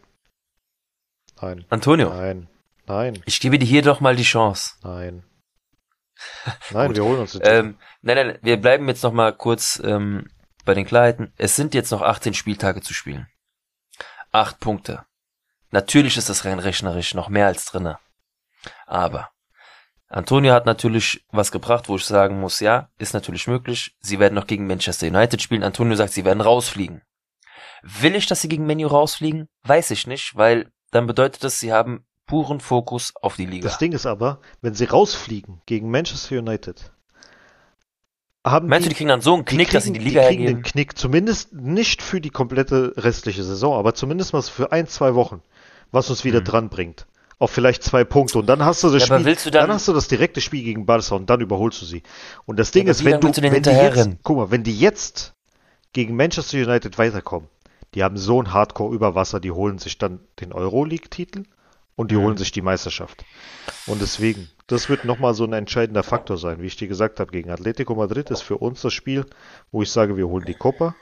Nein, Antonio, nein, nein, ich gebe dir hier doch mal die Chance. nein. Nein, wir holen uns den Ähm, nein, nein, wir bleiben jetzt noch mal kurz ähm, bei den Klarheiten. Es sind jetzt noch 18 Spieltage zu spielen. Acht Punkte. Natürlich ist das rein rechnerisch noch mehr als drinne. Aber Antonio hat natürlich was gebracht, wo ich sagen muss, ja, ist natürlich möglich. Sie werden noch gegen Manchester United spielen. Antonio sagt, sie werden rausfliegen. Will ich, dass sie gegen Menu rausfliegen? Weiß ich nicht, weil dann bedeutet das, sie haben puren Fokus auf die Liga. Das Ding ist aber, wenn sie rausfliegen gegen Manchester United, haben Meinst du, die kriegen dann so einen die Knick, dass sie kriegen- die Liga die kriegen den hergeben? Knick, zumindest nicht für die komplette restliche Saison, aber zumindest mal für ein, zwei Wochen, was uns wieder Mhm. dran bringt. Auf vielleicht zwei Punkte. Und dann hast du das Ja, Spiel, du dann- hast du das direkte Spiel gegen Barca und dann überholst du sie. Und das Ding aber ist, wenn du, du wenn die jetzt, guck mal, wenn die jetzt gegen Manchester United weiterkommen, die haben so ein Hardcore über Wasser, die holen sich dann den Euroleague-Titel und die Mhm. holen sich die Meisterschaft. Und deswegen, das wird nochmal so ein entscheidender Faktor sein. Wie ich dir gesagt habe, gegen Atletico Madrid ist für uns das Spiel, wo ich sage, wir holen die Copa.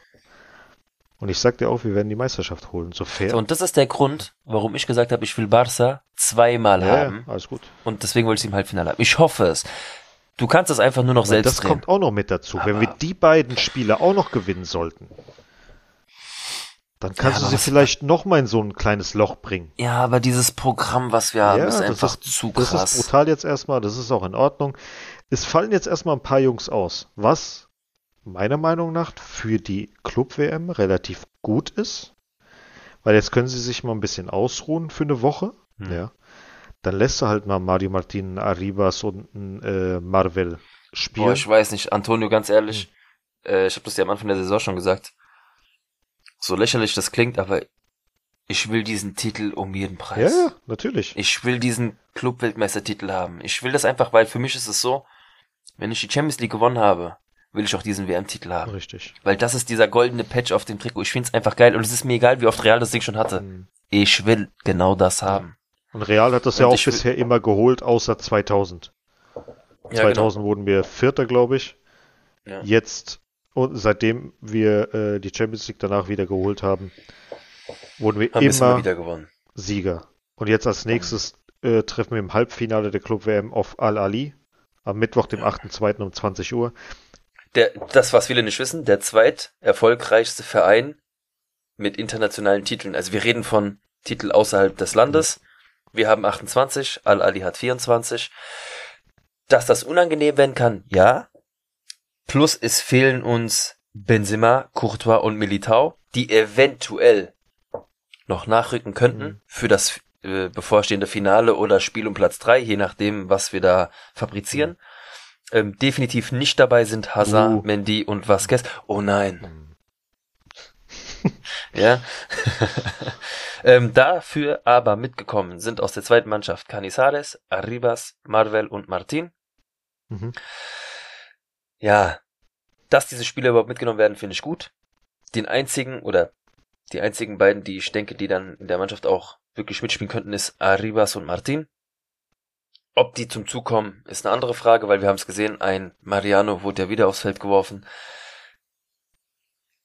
Und ich sag dir auch, wir werden die Meisterschaft holen, so fair. So, und das ist der Grund, warum ich gesagt habe, ich will Barca zweimal ja, haben. ja, alles gut. Und deswegen wollte ich sie im Halbfinale haben. Ich hoffe es. Du kannst es einfach nur noch Weil selbst das drehen. kommt auch noch mit dazu. Wenn Aber- wir die beiden Spiele auch noch gewinnen sollten, dann kannst aber du sie vielleicht noch mal in so ein kleines Loch bringen. ja, aber dieses Programm, was wir haben, ist einfach zu das krass. ist brutal jetzt erstmal, das ist auch in Ordnung. Es fallen jetzt erstmal ein paar Jungs aus, was meiner Meinung nach für die Club-WM relativ gut ist. Weil jetzt können sie sich mal ein bisschen ausruhen für eine Woche. Hm. Ja. Dann lässt du halt mal Mario Martin, Arribas und äh, Marvel spielen. Boah, ich weiß nicht, Antonio, ganz ehrlich, äh, ich habe das ja am Anfang der Saison schon gesagt. So lächerlich das klingt, aber ich will diesen Titel um jeden ja, Preis. ja, natürlich. Ich will diesen Club-Weltmeistertitel haben. Ich will das einfach, weil für mich ist es so, wenn ich die Champions League gewonnen habe, will ich auch diesen WM-Titel haben. Richtig. Weil das ist dieser goldene Patch auf dem Trikot. Ich find's einfach geil und es ist mir egal, wie oft Real das Ding schon hatte. Mhm. Ich will genau das haben. Und Real hat das ja Und auch ich will- bisher immer geholt, außer 2000. Ja, 2000 wurden wir Vierter, glaube ich. Ja. Jetzt, und seitdem wir äh, die Champions League danach wieder geholt haben, wurden wir Haben immer wieder gewonnen. Sieger. Und jetzt als nächstes äh, treffen wir im Halbfinale der Club WM auf Al-Ali am Mittwoch, dem 8.2. um 20 Uhr. Der, das, was viele nicht wissen, der zweit erfolgreichste Verein mit internationalen Titeln. Also wir reden von Titel außerhalb des Landes. Wir haben 28, Al-Ali hat 24. Dass das unangenehm werden kann, ja. Plus es fehlen uns Benzema, Courtois und Militao, die eventuell noch nachrücken könnten Mhm. für das äh, bevorstehende Finale oder Spiel um Platz drei, je nachdem, was wir da fabrizieren. Ähm, definitiv nicht dabei sind Hazard, Uh. Mendy und Vasquez. Oh nein. ja. ähm, dafür aber mitgekommen sind aus der zweiten Mannschaft Canizares, Arribas, Marvel und Martin. Mhm. Ja, dass diese Spieler überhaupt mitgenommen werden, finde ich gut. Den einzigen oder die einzigen beiden, die ich denke, die dann in der Mannschaft auch wirklich mitspielen könnten, ist Arribas und Martin. Ob die zum Zug kommen, ist eine andere Frage, weil wir haben es gesehen, ein Mariano wurde ja wieder aufs Feld geworfen.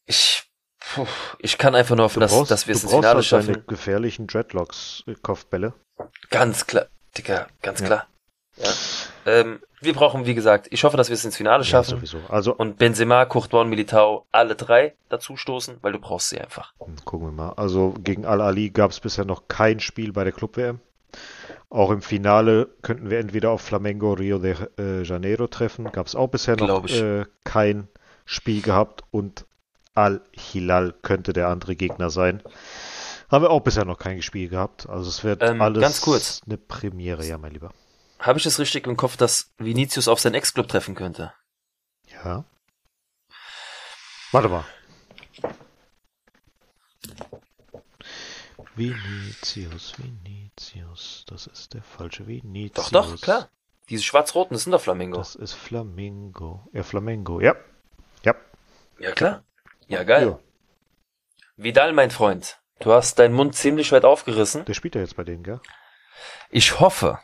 Ich, puh, ich kann einfach nur hoffen, dass, dass wir es ins brauchst Finale halt schaffen. deine gefährlichen Dreadlocks-Kopfbälle. Ganz klar, Digga, ganz Ja. klar. Ja. Ähm, wir brauchen, wie gesagt, ich hoffe, dass wir es ins Finale Ja, schaffen. sowieso. Also, und Benzema, Courtois Militao alle drei dazu stoßen, weil du brauchst sie einfach. Hm, Gucken wir mal. Also gegen Al-Ali gab es bisher noch kein Spiel bei der Club-WM. Auch im Finale könnten wir entweder auf Flamengo Rio de äh, Janeiro treffen. Gab es auch bisher noch äh, kein Spiel gehabt. Und Al-Hilal könnte der andere Gegner sein. Haben wir auch bisher noch kein Spiel gehabt. Also es wird Ähm, alles ganz kurz. eine Premiere, ja, mein Lieber. Habe ich es richtig im Kopf, dass Vinicius auf seinen Ex-Club treffen könnte? Ja. Warte mal. Vinicius, Vinicius, das ist der falsche Vinicius. Doch, doch, klar. Diese schwarz-roten, das sind doch Flamingo. Das ist Flamingo. Ja, Flamingo, ja. Ja. Ja, klar. Ja, geil. Ja. Vidal, mein Freund, du hast deinen Mund ziemlich weit aufgerissen. Der spielt ja jetzt bei denen, gell? Ich hoffe,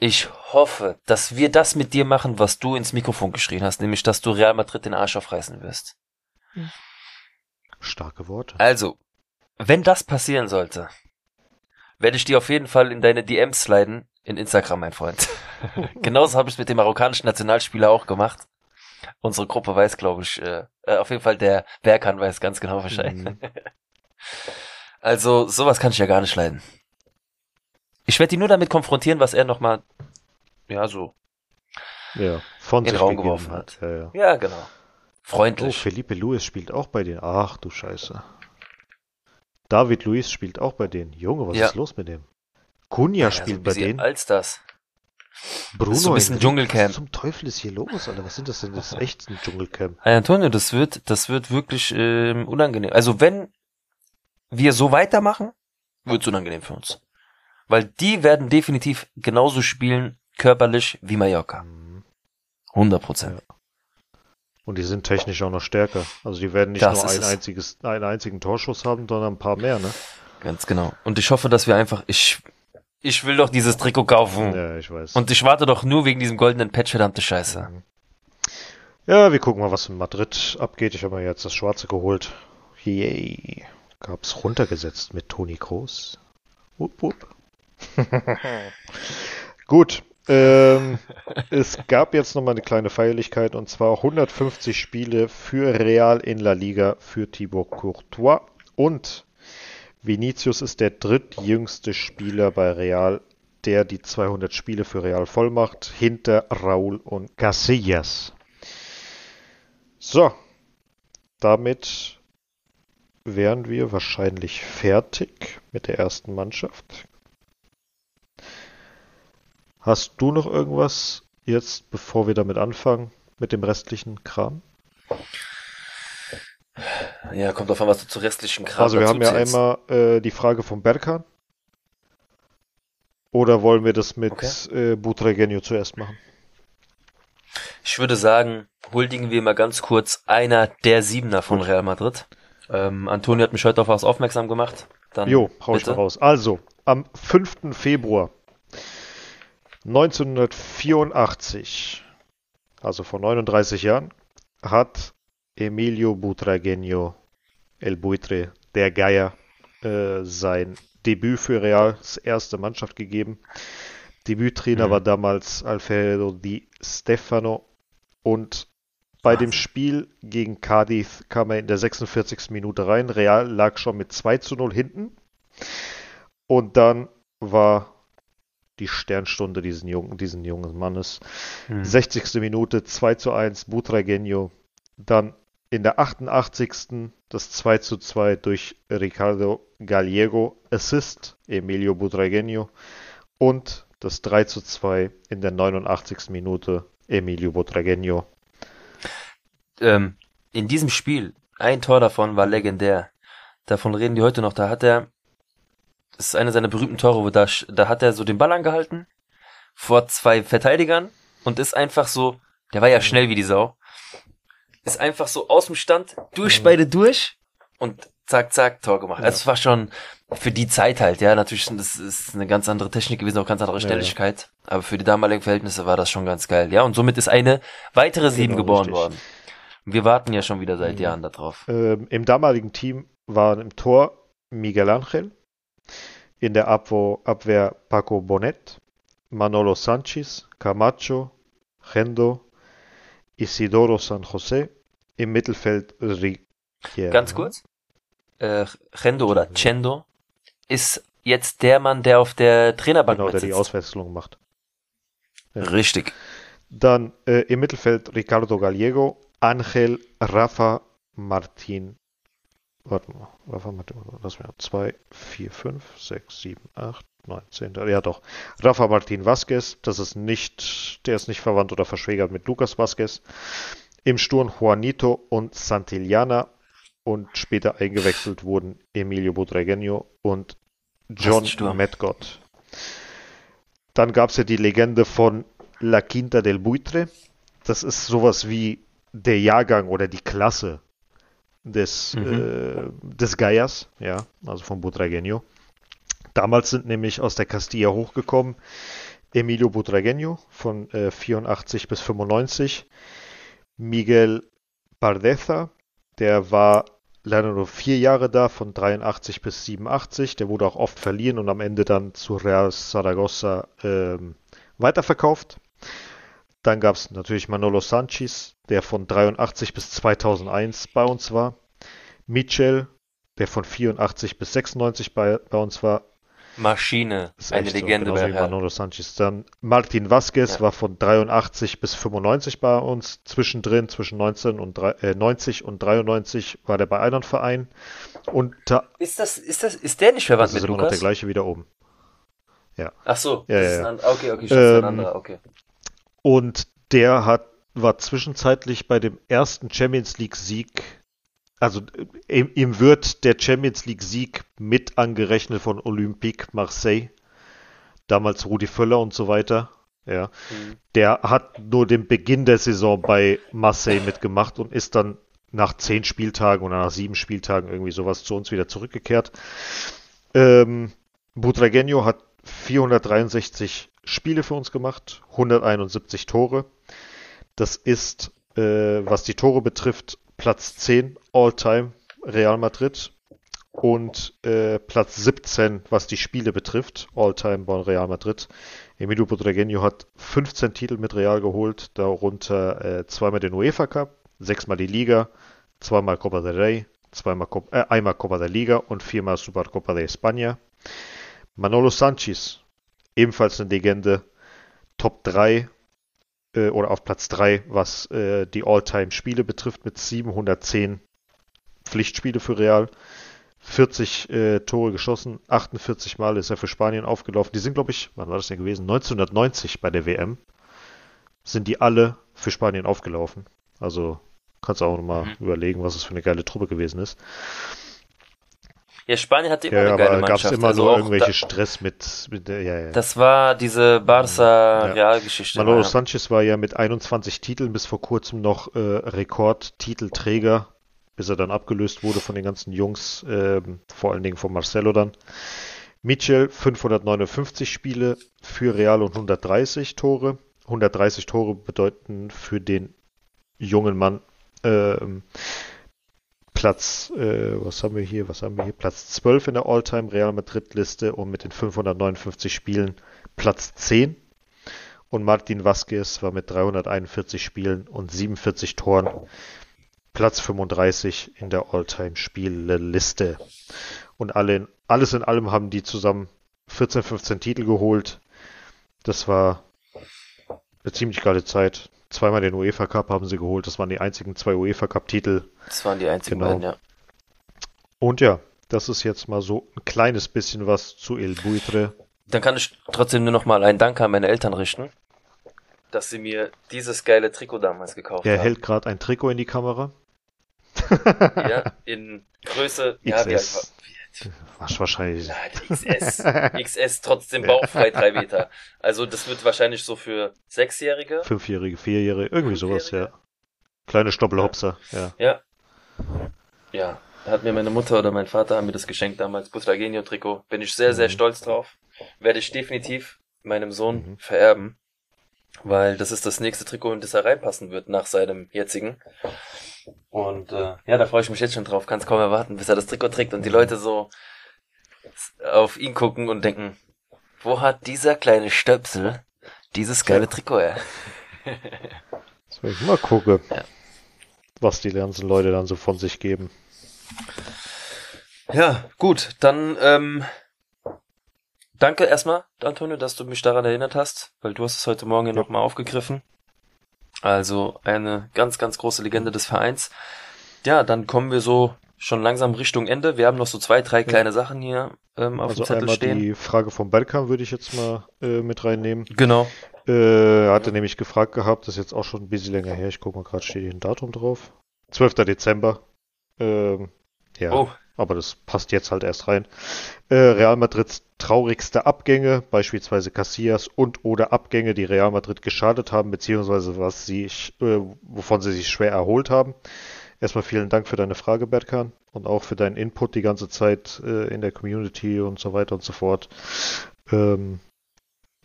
ich hoffe, dass wir das mit dir machen, was du ins Mikrofon geschrien hast, nämlich, dass du Real Madrid den Arsch aufreißen wirst. Starke Worte. Also, wenn das passieren sollte, werde ich dir auf jeden Fall in deine DMs sliden in Instagram, mein Freund. Genauso habe ich es mit dem marokkanischen Nationalspieler auch gemacht. Unsere Gruppe weiß, glaube ich, äh, äh, auf jeden Fall der Berkan weiß ganz genau Bescheid. Mhm. Also, sowas kann ich ja gar nicht leiden. Ich werde ihn nur damit konfrontieren, was er nochmal, ja, so, Ja, von in den sich Raum geworfen hat. Ja, ja. ja, genau. Oh, Freundlich. Felipe Luis spielt auch bei denen. Ach du Scheiße. David Luis spielt auch bei denen. Junge, was Ja. ist los mit dem? Cunha Ja, so spielt ein bei bisschen denen. Als das. Bruno ist so ein bisschen. Dschungelcamp. Was zum Teufel ist hier los, Alter? Was sind das denn? Das ist echt ein Dschungelcamp. Hey Antonio, das wird, das wird wirklich ähm, unangenehm. Also wenn wir so weitermachen, wird es unangenehm für uns. Weil die werden definitiv genauso spielen, körperlich wie Mallorca. Mhm. 100 Prozent. Und die sind technisch auch noch stärker. Also die werden nicht Das nur ein es. einziges, einen einzigen Torschuss haben, sondern ein paar mehr, ne? Ganz genau. Und ich hoffe, dass wir einfach, ich, ich will doch dieses Trikot kaufen. Ja, ich weiß. Und ich warte doch nur wegen diesem goldenen Patch, verdammte Scheiße. ja, wir gucken mal, was in Madrid abgeht. Ich habe mir jetzt das Schwarze geholt. Yay. Gab's runtergesetzt mit Toni Kroos. Wupp, wupp. Gut. Ähm, es gab jetzt nochmal eine kleine Feierlichkeit und zwar 150 Spiele für Real in La Liga für Thibaut Courtois und Vinicius ist der drittjüngste Spieler bei Real, der die 200 Spiele für Real voll macht, hinter Raúl und Casillas. So, damit wären wir wahrscheinlich fertig mit der ersten Mannschaft. Hast du noch irgendwas jetzt, bevor wir damit anfangen, mit dem restlichen Kram? Ja, kommt auf an, was du zu restlichen Kram Also wir haben ja zählst. einmal äh, die Frage von Berkan. Oder wollen wir das mit Okay. äh, Butregenio zuerst machen? Ich würde sagen, huldigen wir mal ganz kurz einer der Siebener von Real Madrid. Ähm, Antonio hat mich heute auf was aufmerksam gemacht. Dann Jo, hau ich bitte. mal raus. Also, am 5. Februar 1984, also vor 39 Jahren, hat Emilio Butragueño El Buitre, der Geier, äh, sein Debüt für Real, das erste Mannschaft gegeben. Debüttrainer Mhm. war damals Alfredo Di Stefano und bei dem Wahnsinn. Spiel gegen Cádiz kam er in der 46. Minute rein. Real lag schon mit 2 zu 0 hinten. Und dann war die Sternstunde diesen jungen, diesen jungen Mannes. Hm. 60. Minute 2 zu 1 Butragueño. Dann in der 88. das 2 zu 2 durch Ricardo Gallego. Assist Emilio Butragueño. Und das 3 zu 2 in der 89. Minute Emilio Butragueño. ähm, in diesem Spiel, ein Tor davon war legendär. Davon reden die heute noch. Da hat er, das ist eine seiner berühmten Tore, wo da, da hat er so den Ball angehalten vor zwei Verteidigern und ist einfach so, der war ja schnell wie die Sau, ist einfach so aus dem Stand, durch beide durch und zack, zack, Tor gemacht. Also es war schon für die Zeit halt, ja, natürlich, das ist eine ganz andere Technik gewesen, auch ganz andere Ja, ja. Schnelligkeit, aber für die damaligen Verhältnisse war das schon ganz geil, ja, und somit ist eine weitere Sieben Genau, geboren richtig. worden. Wir warten ja schon wieder seit Mhm. Jahren darauf. Ähm, Im damaligen Team waren im Tor Miguel Ángel, in der Abwehr, Abwehr Paco Bonet, Manolo Sanchez, Camacho, Gendo, Isidoro San José, im Mittelfeld Riquelme. Ganz kurz, äh, Chendo oder Chendo ist jetzt der Mann, der auf der Trainerbank Genau, der die. Auswechslung macht. Ja. Richtig. Dann äh, im Mittelfeld Ricardo Gallego, Ángel, Rafa, Martin. Warte mal, Rafa Martin, lass mir 2, 4, 5, 6, 7, 8, 9, 10. Ja doch. Rafa Martin Vasquez, das ist nicht, der ist nicht verwandt oder verschwägert mit Lucas Vasquez. Im Sturm Juanito und Santillana und später eingewechselt wurden Emilio Butragueño und John. Medgott. Dann gab es ja die Legende von La Quinta del Buitre. Das ist sowas wie der Jahrgang oder die Klasse des, Mhm. äh, des Gaias, ja, also von Butragueño. Damals sind nämlich aus der Castilla hochgekommen Emilio Butragueño von äh, 84 bis 95, Miguel Bardeza, der war leider nur vier Jahre da, von 83 bis 87. Der wurde auch oft verliehen und am Ende dann zu Real Zaragoza ähm, weiterverkauft. Dann gab es natürlich Manolo Sanchez, der von 83 bis 2001 bei uns war. Michel, der von 84 bis 96 bei, bei uns war. Maschine, Ist eine so, Legende genauso bei Real. Manolo Sanchez. Dann Martin Vasquez Ja. war von 83 bis 95 bei uns. Zwischendrin, zwischen 19 und äh, 90 und 93 war der bei einem Verein. Und Ist das, ist das, ist der nicht verwandt das ist mit immer noch der Lukas? gleiche wieder oben. Ach so, Ja, das ja, ist ein ja. anderer. Okay, okay, das ist ein Ähm, anderer, okay. Und der hat, war zwischenzeitlich bei dem ersten Champions League Sieg, also äh, ihm, ihm wird der Champions League Sieg mit angerechnet von Olympique Marseille, damals Rudi Völler und so weiter. Ja, Mhm. der hat nur den Beginn der Saison bei Marseille mitgemacht und ist dann nach zehn Spieltagen oder nach sieben Spieltagen irgendwie sowas zu uns wieder zurückgekehrt. Ähm, Butragueño hat 463 Spiele für uns gemacht, 171 Tore. Das ist, äh, was die Tore betrifft, Platz 10 All-Time Real Madrid und äh, Platz 17, was die Spiele betrifft, All-Time bei Real Madrid. Emilio Butragueño hat 15 Titel mit Real geholt, darunter äh, zweimal den UEFA Cup, sechsmal die Liga, zweimal Copa del Rey, zweimal Cop äh, einmal Copa der Liga und viermal Supercopa de España. Manolo Sanchez, ebenfalls eine Legende, Top 3 äh, oder auf Platz 3, was äh, die All-Time-Spiele betrifft, mit 710 Pflichtspiele für Real. 40 äh, Tore geschossen, 48 Mal ist er für Spanien aufgelaufen. Die sind, glaube ich, wann war das denn gewesen? 1990 bei der WM sind die alle für Spanien aufgelaufen. Also kannst du auch nochmal Mhm. überlegen, was es für eine geile Truppe gewesen ist. Ja, Spanien hatte immer Ja, eine aber geile gab es Mannschaft. immer also nur irgendwelche da, Stress mit, mit der, ja, ja. das war diese Ja. Barca-Real-Geschichte. Manolo ja. Sanchez war ja mit 21 Titeln bis vor kurzem noch äh, Rekordtitelträger, bis er dann abgelöst wurde von den ganzen Jungs, ähm, vor allen Dingen von Marcelo dann. Michel 559 Spiele für Real und 130 Tore. 130 Tore bedeuten für den jungen Mann ähm, Platz, äh, was haben wir hier, was haben wir hier? Platz 12 in der All-Time Real Madrid Liste und mit den 559 Spielen Platz 10. Und Martin Vasquez war mit 341 Spielen und 47 Toren Platz 35 in der All-Time-Spielliste. Und alle in, alles in allem haben die zusammen 14, 15 Titel geholt. Das war eine ziemlich geile Zeit. Zweimal den UEFA Cup haben sie geholt. Das waren die einzigen zwei UEFA Cup-Titel. Das waren die einzigen Genau. beiden, ja. Und ja, das ist jetzt mal so ein kleines bisschen was zu El Buitre. Dann kann ich trotzdem nur noch mal einen Dank an meine Eltern richten, dass sie mir dieses geile Trikot damals gekauft Er haben. hält gerade ein Trikot in die Kamera. Ja, in Größe, ja, wie alt Was wahrscheinlich. Nein, XS. XS trotzdem bauchfrei drei Meter. Also das wird wahrscheinlich so für Sechsjährige. Fünfjährige, Vierjährige, irgendwie sowas, ja. Fünfjährige? Kleine Stoppelhopser, ja. Ja. Ja, da hat mir meine Mutter oder mein Vater haben mir das geschenkt damals, Butragenio Trikot. Bin ich sehr, sehr Mhm. stolz drauf. Werde ich definitiv meinem Sohn Mhm. vererben. Weil das ist das nächste Trikot, in das er reinpassen wird nach seinem jetzigen. Und äh, ja, da freue ich mich jetzt schon drauf. Kann es kaum erwarten, bis er das Trikot trägt und die Leute so auf ihn gucken und denken, wo hat dieser kleine Stöpsel dieses geile Trikot her? Jetzt will ich mal gucken, Ja. was die ganzen Leute dann so von sich geben. Ja, gut, dann ähm, danke erstmal, Antonio, dass du mich daran erinnert hast, weil du hast es heute Morgen ja nochmal aufgegriffen. Also eine ganz, ganz große Legende des Vereins. Ja, dann kommen wir so schon langsam Richtung Ende. Wir haben noch so zwei, drei kleine Sachen hier ähm, auf Also dem Zettel einmal stehen. die Frage von Bergkamp würde ich jetzt mal äh, mit reinnehmen. Genau. Äh, er hatte nämlich gefragt gehabt, das ist jetzt auch schon ein bisschen länger her, ich gucke mal gerade, steht hier ein Datum drauf. 12. Dezember. Ähm, ja, Oh, aber das passt jetzt halt erst rein. Äh, Real Madrids traurigste Abgänge, beispielsweise Casillas und oder Abgänge, die Real Madrid geschadet haben, beziehungsweise was sie, äh, wovon sie sich schwer erholt haben. Erstmal vielen Dank für deine Frage, Berkan, und auch für deinen Input die ganze Zeit äh, in der Community und so weiter und so fort. Ähm,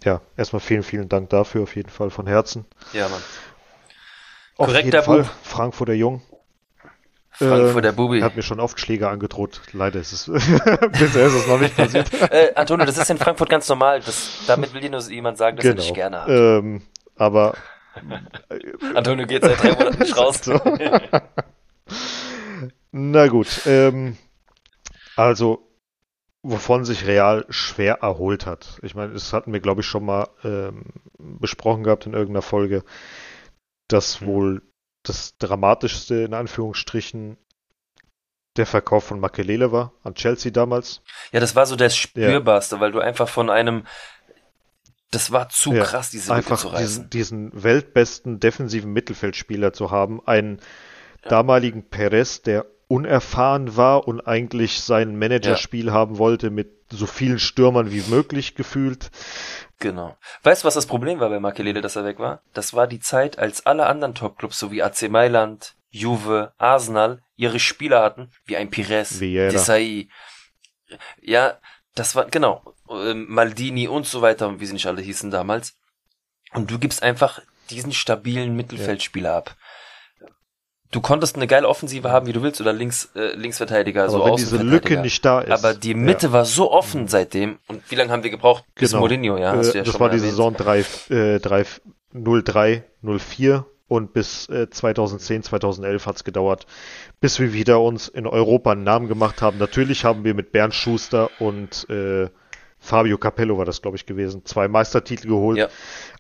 ja, erstmal vielen, vielen Dank dafür, auf jeden Fall von Herzen. Ja, Mann. Auf Korrekter jeden Fall. Frankfurter Jung. Frankfurter Ähm, Bubi. Er hat mir schon oft Schläge angedroht. Leider ist es, bisher ist es noch nicht passiert. Äh, Antonio, das ist in Frankfurt ganz normal. Das, damit will dir nur jemand sagen, dass er dich gerne hat. Ähm, aber Antonio geht seit drei Monaten nicht raus. Na gut, ähm, also wovon sich Real schwer erholt hat. Ich meine, das hatten wir, glaube ich, schon mal ähm, besprochen gehabt in irgendeiner Folge, dass wohl das dramatischste in Anführungsstrichen der Verkauf von Makelele war an Chelsea damals. Ja, das war so der spürbarste, weil du einfach von einem, das war zu Ja, krass, diese zu einfach reißen. diesen, diesen weltbesten defensiven Mittelfeldspieler zu haben, einen Ja. damaligen Perez, der unerfahren war und eigentlich sein Managerspiel haben wollte mit so vielen Stürmern wie möglich gefühlt. Genau. Weißt du, was das Problem war bei Makelele, dass er weg war? Das war die Zeit, als alle anderen Topclubs, so wie AC Mailand, Juve, Arsenal, ihre Spieler hatten, wie ein Pires, Vieira. Desai. Ja, das war, genau, ähm, Maldini und so weiter, wie sie nicht alle hießen damals. Und du gibst einfach diesen stabilen Mittelfeldspieler ab. Du konntest eine geile Offensive haben, wie du willst, oder links, äh, Linksverteidiger, Aber so wenn diese. Lücke nicht da ist. Aber die Mitte war so offen seitdem. Und wie lange haben wir gebraucht? Bis Genau. Mourinho, ja, hast äh, du ja das schon war die erwähnt. Saison 3, äh, 3, 03, 04 und bis äh, 2010, 2011 hat es gedauert, bis wir wieder uns in Europa einen Namen gemacht haben. Natürlich haben wir mit Bernd Schuster und äh, Fabio Capello war das, glaube ich, gewesen, zwei Meistertitel geholt. Ja.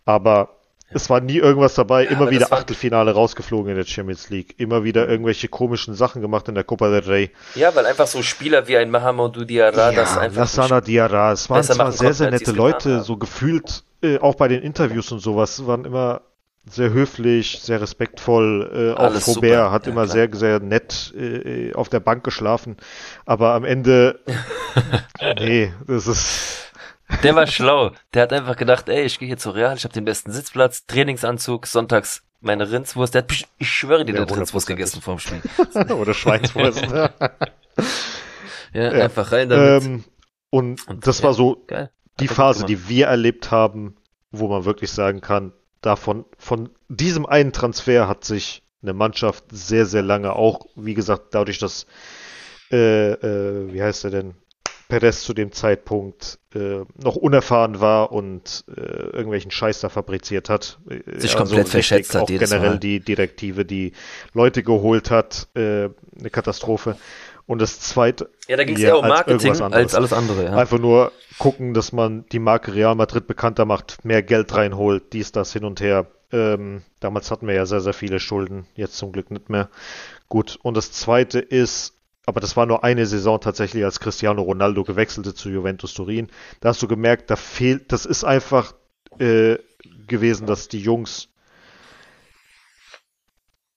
Aber es war nie irgendwas dabei, immer aber wieder Achtelfinale rausgeflogen in der Champions League, immer wieder irgendwelche komischen Sachen gemacht in der Copa del Rey. Ja, weil einfach so Spieler wie ein Mahamadou Diarra das einfach Lassana Diarra, es waren zwar sehr, sehr nette Leute, so gefühlt, äh, auch bei den Interviews und sowas, waren immer sehr höflich, sehr respektvoll. Äh, auch Faubert super, hat ja, immer klar. sehr, sehr nett äh, auf der Bank geschlafen. Aber am Ende, nee, das ist, Der war schlau. Der hat einfach gedacht, ey, ich gehe hier zu Real, ich habe den besten Sitzplatz, Trainingsanzug, sonntags meine Rindswurst. Der hat, ich schwöre dir, der hat Rindswurst gegessen vorm Spiel. oder Schweinswurst. Ja, Ja. einfach rein damit. ähm, und Und, das ja. war so Geil. die Hat Phase, die wir erlebt haben, wo man wirklich sagen kann, davon, von diesem einen Transfer hat sich eine Mannschaft sehr, sehr lange auch, wie gesagt, dadurch, dass, äh, äh, wie heißt er denn, Perez zu dem Zeitpunkt äh, noch unerfahren war und äh, irgendwelchen Scheiß da fabriziert hat. Sich komplett verschätzt hat Auch generell Mal. die Direktive, die Leute geholt hat, äh, eine Katastrophe. Und das zweite, Ja, da ging es Ja, eher um als Marketing anderes. als alles andere, ja. Einfach nur gucken, dass man die Marke Real Madrid bekannter macht, mehr Geld reinholt, dies, das hin und her. Ähm, damals hatten wir ja sehr, sehr viele Schulden, jetzt zum Glück nicht mehr. Gut, und das zweite ist, aber das war nur eine Saison tatsächlich, als Cristiano Ronaldo gewechselte zu Juventus Turin. Da hast du gemerkt, da fehlt, das ist einfach äh, gewesen, dass die Jungs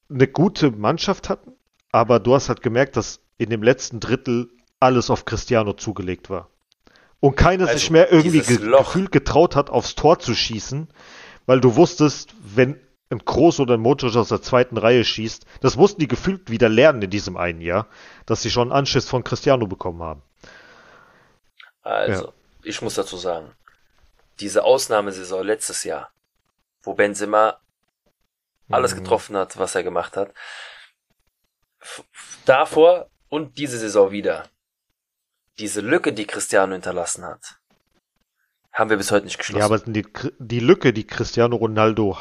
eine gute Mannschaft hatten, aber du hast halt gemerkt, dass in dem letzten Drittel alles auf Cristiano zugelegt war. Und keiner Also, sich mehr irgendwie ge Loch. gefühlt getraut hat, aufs Tor zu schießen, weil du wusstest, wenn ein Groß oder ein Modric aus der zweiten Reihe schießt, das mussten die gefühlt wieder lernen in diesem einen Jahr, dass sie schon einen Anschiss von Cristiano bekommen haben. Also, ich muss dazu sagen, diese Ausnahmesaison letztes Jahr, wo Benzema alles Mhm. getroffen hat, was er gemacht hat, davor und diese Saison wieder, diese Lücke, die Cristiano hinterlassen hat, haben wir bis heute nicht geschlossen. Ja, aber die, die Lücke, die Cristiano Ronaldo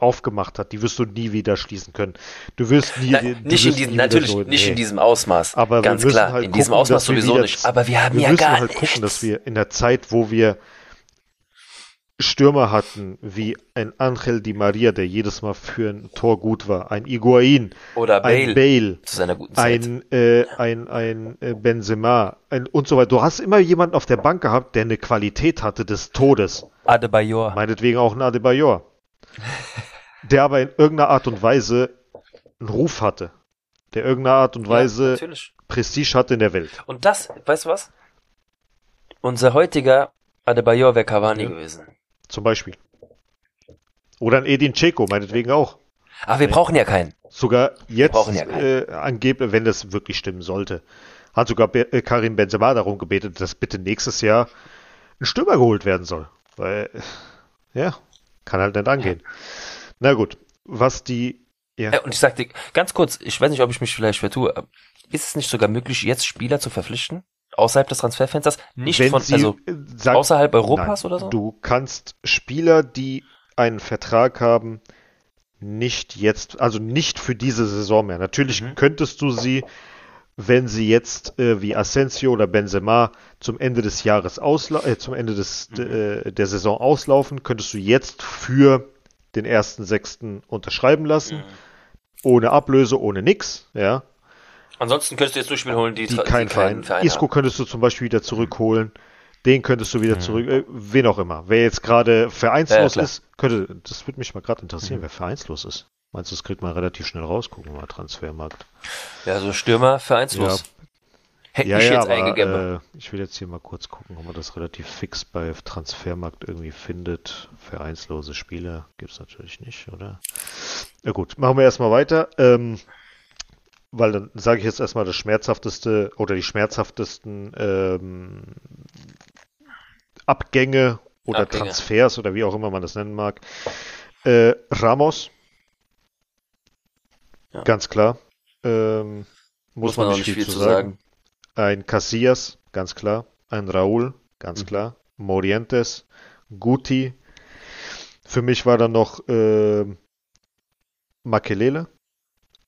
aufgemacht hat, die wirst du nie wieder schließen können. Du wirst nie, Nein, du nicht in wirst diesem, nie wieder natürlich so- nicht nee. in diesem Ausmaß. Aber ganz klar, halt in diesem gucken, Ausmaß dass wir sowieso wieder- nicht. Aber wir haben wir ja müssen gar halt nichts. gucken, dass wir in der Zeit, wo wir Stürmer hatten, wie ein Angel Di Maria, der jedes Mal für ein Tor gut war, ein Higuain, Oder ein Bale, Bale, zu seiner guten Zeit. ein, äh, ein, ein äh, Benzema ein, und so weiter. Du hast immer jemanden auf der Bank gehabt, der eine Qualität hatte des Todes. Adebayor. Meinetwegen auch ein Adebayor. der aber in irgendeiner Art und Weise einen Ruf hatte. der irgendeine Art und Weise Ja. Prestige hat in der Welt. Und das, weißt du was? Unser heutiger Adebayor wäre Cavani Ja. gewesen. Zum Beispiel. Oder ein Edin Dzeko, meinetwegen auch. Aber wir brauchen ja keinen. Sogar jetzt, ja keinen. äh, angeblich, wenn das wirklich stimmen sollte, hat sogar Be äh, Karim Benzema darum gebetet, dass bitte nächstes Jahr ein Stürmer geholt werden soll. Weil, ja, kann halt nicht angehen. Na gut, was die, ja, Äh, Und ich sag dir, ganz kurz, ich weiß nicht, ob ich mich vielleicht vertue, aber ist es nicht sogar möglich, jetzt Spieler zu verpflichten? Außerhalb des Transferfensters? Nicht wenn von, sie, also äh, sag- außerhalb Europas Nein, oder so? Du kannst Spieler, die einen Vertrag haben, nicht jetzt, also nicht für diese Saison mehr. Natürlich Mhm. könntest du sie, wenn sie jetzt äh, wie Asensio oder Benzema zum Ende des Jahres ausla äh, zum Ende des, Mhm. äh, der Saison auslaufen, könntest du jetzt für den ersten Sechsten unterschreiben lassen, Mhm. ohne Ablöse, ohne nix, ja, Ansonsten könntest du jetzt nur Spieler holen, die, die kein keinen Verein. Isco haben. könntest du zum Beispiel wieder zurückholen. Den könntest du wieder Mhm. zurück, äh, wen auch immer. Wer jetzt gerade vereinslos Ja, ja, ist, könnte, das würde mich mal gerade interessieren, Mhm. wer vereinslos ist. Meinst du, das kriegt man relativ schnell raus? Gucken wir mal, Transfermarkt. Ja, so Stürmer vereinslos. Hätte ja, ich ja, jetzt aber eingegeben. äh, ich will jetzt hier mal kurz gucken, ob man das relativ fix bei Transfermarkt irgendwie findet. Vereinslose Spieler gibt's natürlich nicht, oder? Ja gut, machen wir erstmal weiter. Ähm, weil dann sage ich jetzt erstmal das schmerzhafteste oder die schmerzhaftesten ähm, Abgänge oder Abgänge. Transfers oder wie auch immer man das nennen mag. Äh, Ramos, Ja. ganz klar. Ähm, muss, man, nicht viel, zu sagen. Ein Casillas, ganz klar. Ein Raúl, ganz Mhm. klar. Morientes, Guti. Für mich war dann noch äh, Makelele.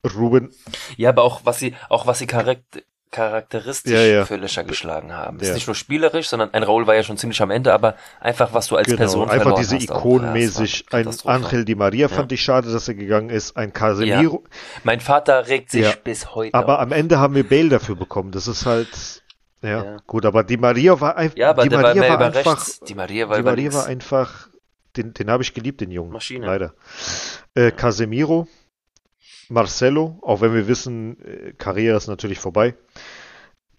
Ruben, Ja, aber auch was sie, auch was sie charakter charakteristisch Ja, ja. für Löcher geschlagen haben. Ja. Ist nicht nur spielerisch, sondern ein Raul war ja schon ziemlich am Ende, aber einfach was du als genau, Person einfach diese ikonenmäßig. Ein war. Angel Di Maria fand ich schade, dass er gegangen ist. Ein Casemiro. Mein Vater regt sich bis heute. Aber auf. am Ende haben wir Bale dafür bekommen. Das ist halt, ja, gut. Aber Di Maria war einfach, ja, aber Di war Maria war über einfach, rechts. Die Maria war Di Maria war einfach, den, den habe ich geliebt, den Jungen. Maschine. Leider. Äh, Casemiro, Marcelo, auch wenn wir wissen, äh, Karriere ist natürlich vorbei.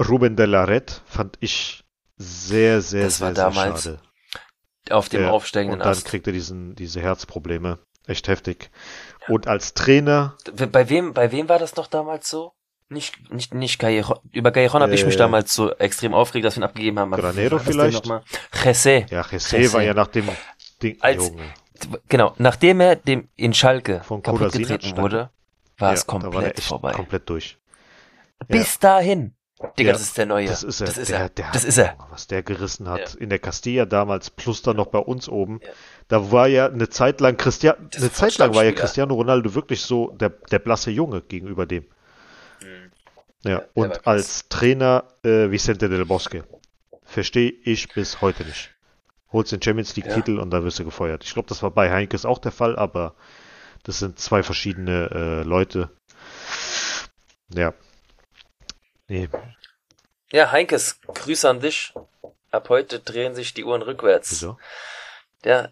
Ruben de la Red fand ich sehr, sehr, Das war sehr, sehr damals schade. auf dem Ja, aufsteigenden Und dann Ast. kriegt er diesen, diese Herzprobleme. Echt heftig. Und als Trainer, Bei wem, bei wem war das noch damals so? Nicht, nicht, nicht Callejon. Über Callejon habe ich mich Äh, damals so extrem aufgeregt, dass wir ihn abgegeben haben. Granero vielleicht? Jesse. ja, Jesse war ja nach dem Ding, Als- Junge. Genau, nachdem er dem in Schalke Von kaputt getreten wurde, war es da war der komplett echt vorbei. Komplett durch. Bis dahin. Digga, Ja, das ist der neue. Das ist er. Das ist der, er. Der das hat, ist er. Was der gerissen hat Ja. in der Castilla damals, plus dann noch bei uns oben. Ja. Da war ja eine Zeit lang Christian, Das eine Zeit lang war ja. Cristiano Ronaldo wirklich so der, der blasse Junge gegenüber dem. Mhm. Ja, der und als Trainer äh, Vicente del Bosque. Verstehe ich bis heute nicht. Holst den Champions League. Titel und dann wirst du gefeuert. Ich glaube, das war bei Heinkes auch der Fall, aber das sind zwei verschiedene äh, Leute. Ja. Nee, Ja, Heinkes, Grüße an dich. Ab heute drehen sich die Uhren rückwärts. wieso? Ja,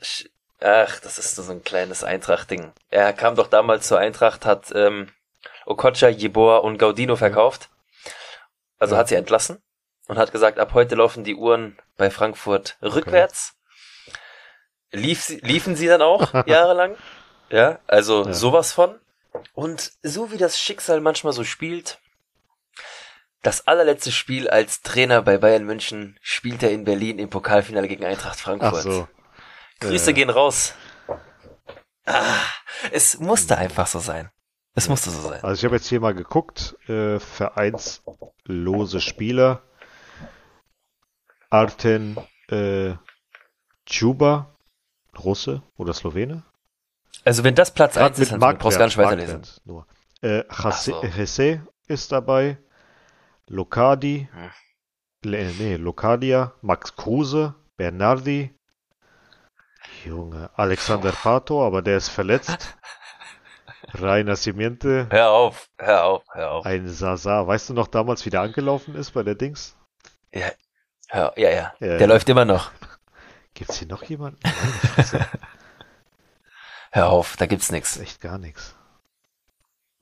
ach, das ist so ein kleines Eintracht-Ding. Er kam doch damals zur Eintracht, hat ähm, Okocha, Jeboa und Gaudino verkauft. Also Ja. hat sie entlassen und hat gesagt, ab heute laufen die Uhren bei Frankfurt rückwärts. Lief sie, liefen sie dann auch jahrelang. Ja, also Ja. sowas von. Und so wie das Schicksal manchmal so spielt, das allerletzte Spiel als Trainer bei Bayern München spielt er in Berlin im Pokalfinale gegen Eintracht Frankfurt. Ach so. Grüße Äh, gehen raus. Ah, es musste einfach so sein. Es musste so sein. Also ich habe jetzt hier mal geguckt, äh, vereinslose Spieler. Arten äh, Chuba, Russe oder Slowene? Also wenn das Platz Grad 1 ist, dann brauchst du gar nicht weiterlesen. Nur. Äh, Jase, so. Jesse ist dabei, Locadi, Hm. Le, nee, Locadia, Max Kruse, Bernardi, Junge, Alexander Pato, aber der ist verletzt. Rainer Simiente, Hör auf, hör auf, hör auf. ein Sasa. Weißt du noch damals, wie der angelaufen ist bei der Dings? Ja, hör, ja, ja. Ja, Der ja. läuft immer noch. Gibt's hier noch jemanden? Meine Fresse, Hör auf, da gibt's nichts. echt gar nichts.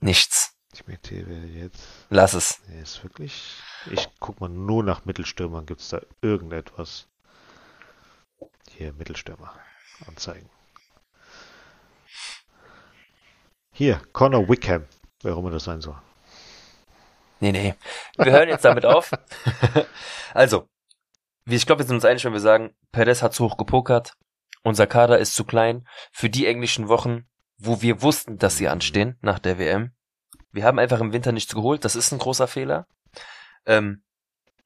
Nichts. Ich möchte jetzt. Lass es. Nee, ist wirklich. Ich guck mal nur nach Mittelstürmern. Gibt es da irgendetwas? Hier, Mittelstürmer. Anzeigen. Hier, Connor Wickham. Wer auch immer das sein soll. Nee, nee. Wir hören jetzt damit auf. also, wie ich glaube, wir sind uns einig, wenn wir sagen, Perez hat zu hoch gepokert, unser Kader ist zu klein für die englischen Wochen, wo wir wussten, dass sie anstehen nach der WM. Wir haben einfach im Winter nichts geholt, das ist ein großer Fehler. Ähm,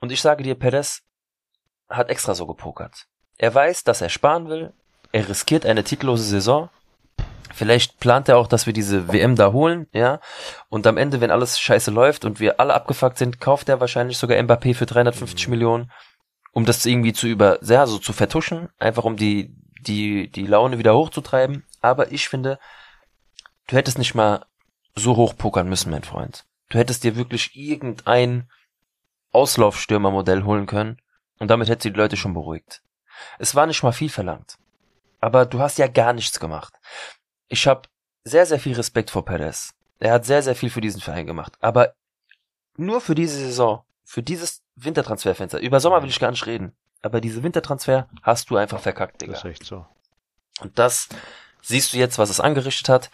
und ich sage dir, Perez hat extra so gepokert. Er weiß, dass er sparen will, er riskiert eine titellose Saison, Vielleicht plant er auch, dass wir diese WM da holen, ja. Und am Ende, wenn alles scheiße läuft und wir alle abgefuckt sind, kauft er wahrscheinlich sogar Mbappé für 350 mhm. Millionen, um das irgendwie zu über, ja, so zu vertuschen, einfach um die, die, die Laune wieder hochzutreiben. Aber ich finde, du hättest nicht mal so hoch pokern müssen, mein Freund. Du hättest dir wirklich irgendein Auslaufstürmermodell holen können und damit hättest du die Leute schon beruhigt. Es war nicht mal viel verlangt. Aber du hast ja gar nichts gemacht ich habe sehr, sehr viel Respekt vor Perez. Er hat sehr, sehr viel für diesen Verein gemacht. Aber nur für diese Saison, für dieses Wintertransferfenster, über Sommer will ich gar nicht reden. Aber diese Wintertransfer hast du einfach verkackt, Digga. Das ist echt so. Und das siehst du jetzt, was es angerichtet hat.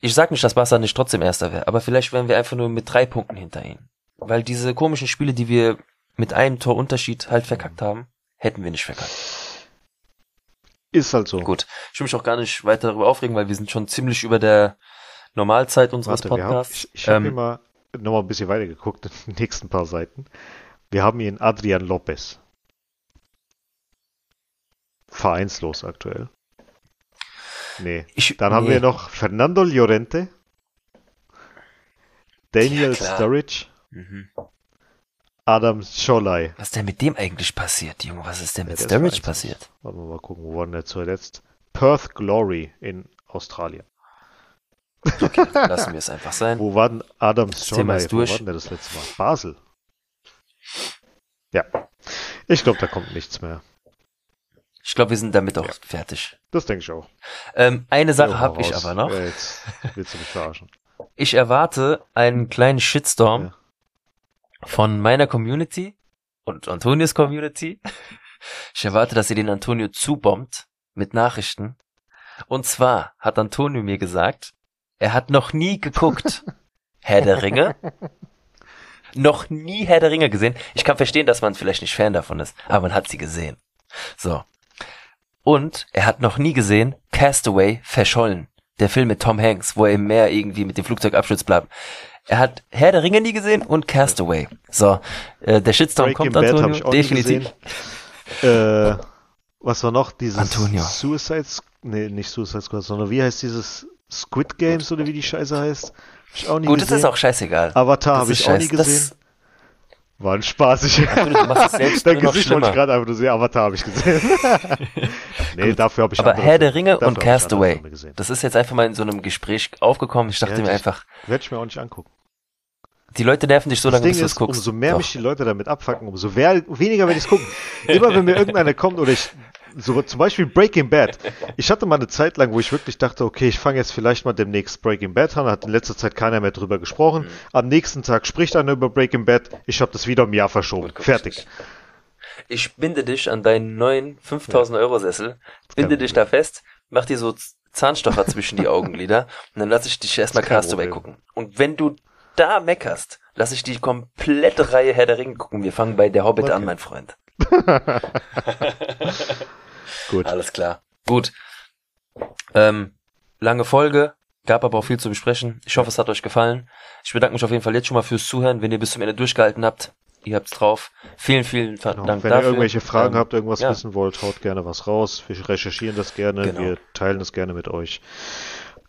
Ich sag nicht, dass Barca nicht trotzdem Erster wäre, aber vielleicht wären wir einfach nur mit drei Punkten hinter ihnen. Weil diese komischen Spiele, die wir mit einem Torunterschied halt verkackt haben, hätten wir nicht verkackt. Ist halt so. Gut. Ich will mich auch gar nicht weiter darüber aufregen, weil wir sind schon ziemlich über der Normalzeit unseres Warte, Podcasts. Haben, ich ich habe ähm, immer noch mal ein bisschen weiter geguckt, in den nächsten paar Seiten. Wir haben hier einen Adrian Lopez. Vereinslos aktuell. Nee. Ich, Dann nee. haben wir noch Fernando Llorente. Daniel ja, Sturridge. Mhm. Adam Scholai. Was ist denn mit dem eigentlich passiert, Junge? Was ist denn mit ja, Sturridge passiert? Wollen wir mal gucken, wo war denn der zuletzt? Perth Glory in Australien. Okay, lassen wir es einfach sein. Wo war denn Adam Scholai? Wo war denn der das letzte Mal? Basel. Ja. Ich glaube, da kommt nichts mehr. Ich glaube, wir sind damit auch ja. fertig. Das denke ich auch. Ähm, eine Sache habe ich aber noch. Ja, jetzt willst du mich verarschen. Ich erwarte einen kleinen Shitstorm ja von meiner Community und Antonios Community. Ich erwarte, dass ihr den Antonio zubombt mit Nachrichten. Und zwar hat Antonio mir gesagt, er hat noch nie geguckt Herr der Ringe. noch nie Herr der Ringe gesehen. Ich kann verstehen, dass man vielleicht nicht Fan davon ist, aber man hat sie gesehen. So. Und er hat noch nie gesehen Castaway verschollen. Der Film mit Tom Hanks, wo er im Meer irgendwie mit dem Flugzeug abstürzt bleibt. Er hat Herr der Ringe nie gesehen und Castaway. So, äh, der Shitstorm Breaking kommt, Bad Antonio. Definitiv. Äh, was war noch? Dieses Antonio. Suicide, nee, nicht Suicide Squad, sondern wie heißt dieses Squid Games oder wie die Scheiße heißt? Hab ich auch nie Gut, gesehen. das ist auch scheißegal. Avatar habe ich auch nie gesehen. Das war ein Spaß. Ich Antonio, du machst es selbst Dein Gesicht wollte ich gerade einfach nur sehen. Avatar habe ich gesehen. nee, Gut. dafür habe ich Aber Herr der Ringe und Castaway. Das ist jetzt einfach mal in so einem Gespräch aufgekommen. Ich dachte ja, mir einfach. Werde ich mir auch nicht angucken. Die Leute nerven dich so lange, bis du es guckst. Umso mehr Doch. mich die Leute damit abfacken, umso mehr, weniger werde ich es gucken. Immer wenn mir irgendeiner kommt oder ich, so zum Beispiel Breaking Bad. Ich hatte mal eine Zeit lang, wo ich wirklich dachte, okay, ich fange jetzt vielleicht mal demnächst Breaking Bad an. Hat in letzter Zeit keiner mehr drüber gesprochen. Mhm. Am nächsten Tag spricht einer über Breaking Bad. Ich habe das wieder um Jahr verschoben. Fertig. Ich binde dich an deinen neuen 5000 Euro Sessel, binde dich da fest, mach dir so Zahnstocher zwischen die Augenlider und dann lasse ich dich erstmal Castaway gucken. Und wenn du da meckerst, lass ich die komplette Reihe Herr der Ringe gucken. Wir fangen bei der Hobbit okay. an, mein Freund. Gut. Alles klar. Gut. Ähm, lange Folge, gab aber auch viel zu besprechen. Ich hoffe, es hat euch gefallen. Ich bedanke mich auf jeden Fall jetzt schon mal fürs Zuhören, wenn ihr bis zum Ende durchgehalten habt. Ihr habt's drauf. Vielen, vielen genau. Dank Wenn dafür. ihr irgendwelche Fragen ähm, habt, irgendwas ja. wissen wollt, haut gerne was raus. Wir recherchieren das gerne. Genau. Wir teilen das gerne mit euch.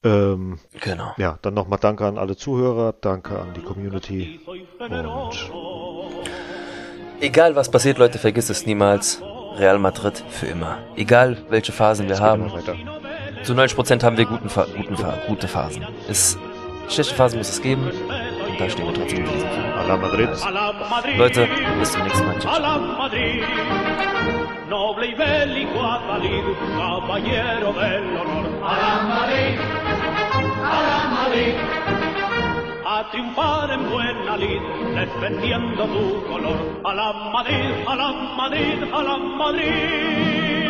Ähm, genau. Ja, dann nochmal Danke an alle Zuhörer, danke an die Community und egal was passiert, Leute, vergisst es niemals. Real Madrid für immer. Egal welche Phasen wir haben. Zu 90% haben wir guten, guten, gute Phasen. Es, schlechte Phasen muss es geben. Und da stehen wir trotzdem in diesem Fall. A Madrid. Leute, bis zum nächsten Mal. Ciao. noble y bélico Adalid, caballero del honor. A la Madrid, a la Madrid. a triunfar en buena lid, defendiendo tu color. A la Madrid, a la Madrid, a la Madrid.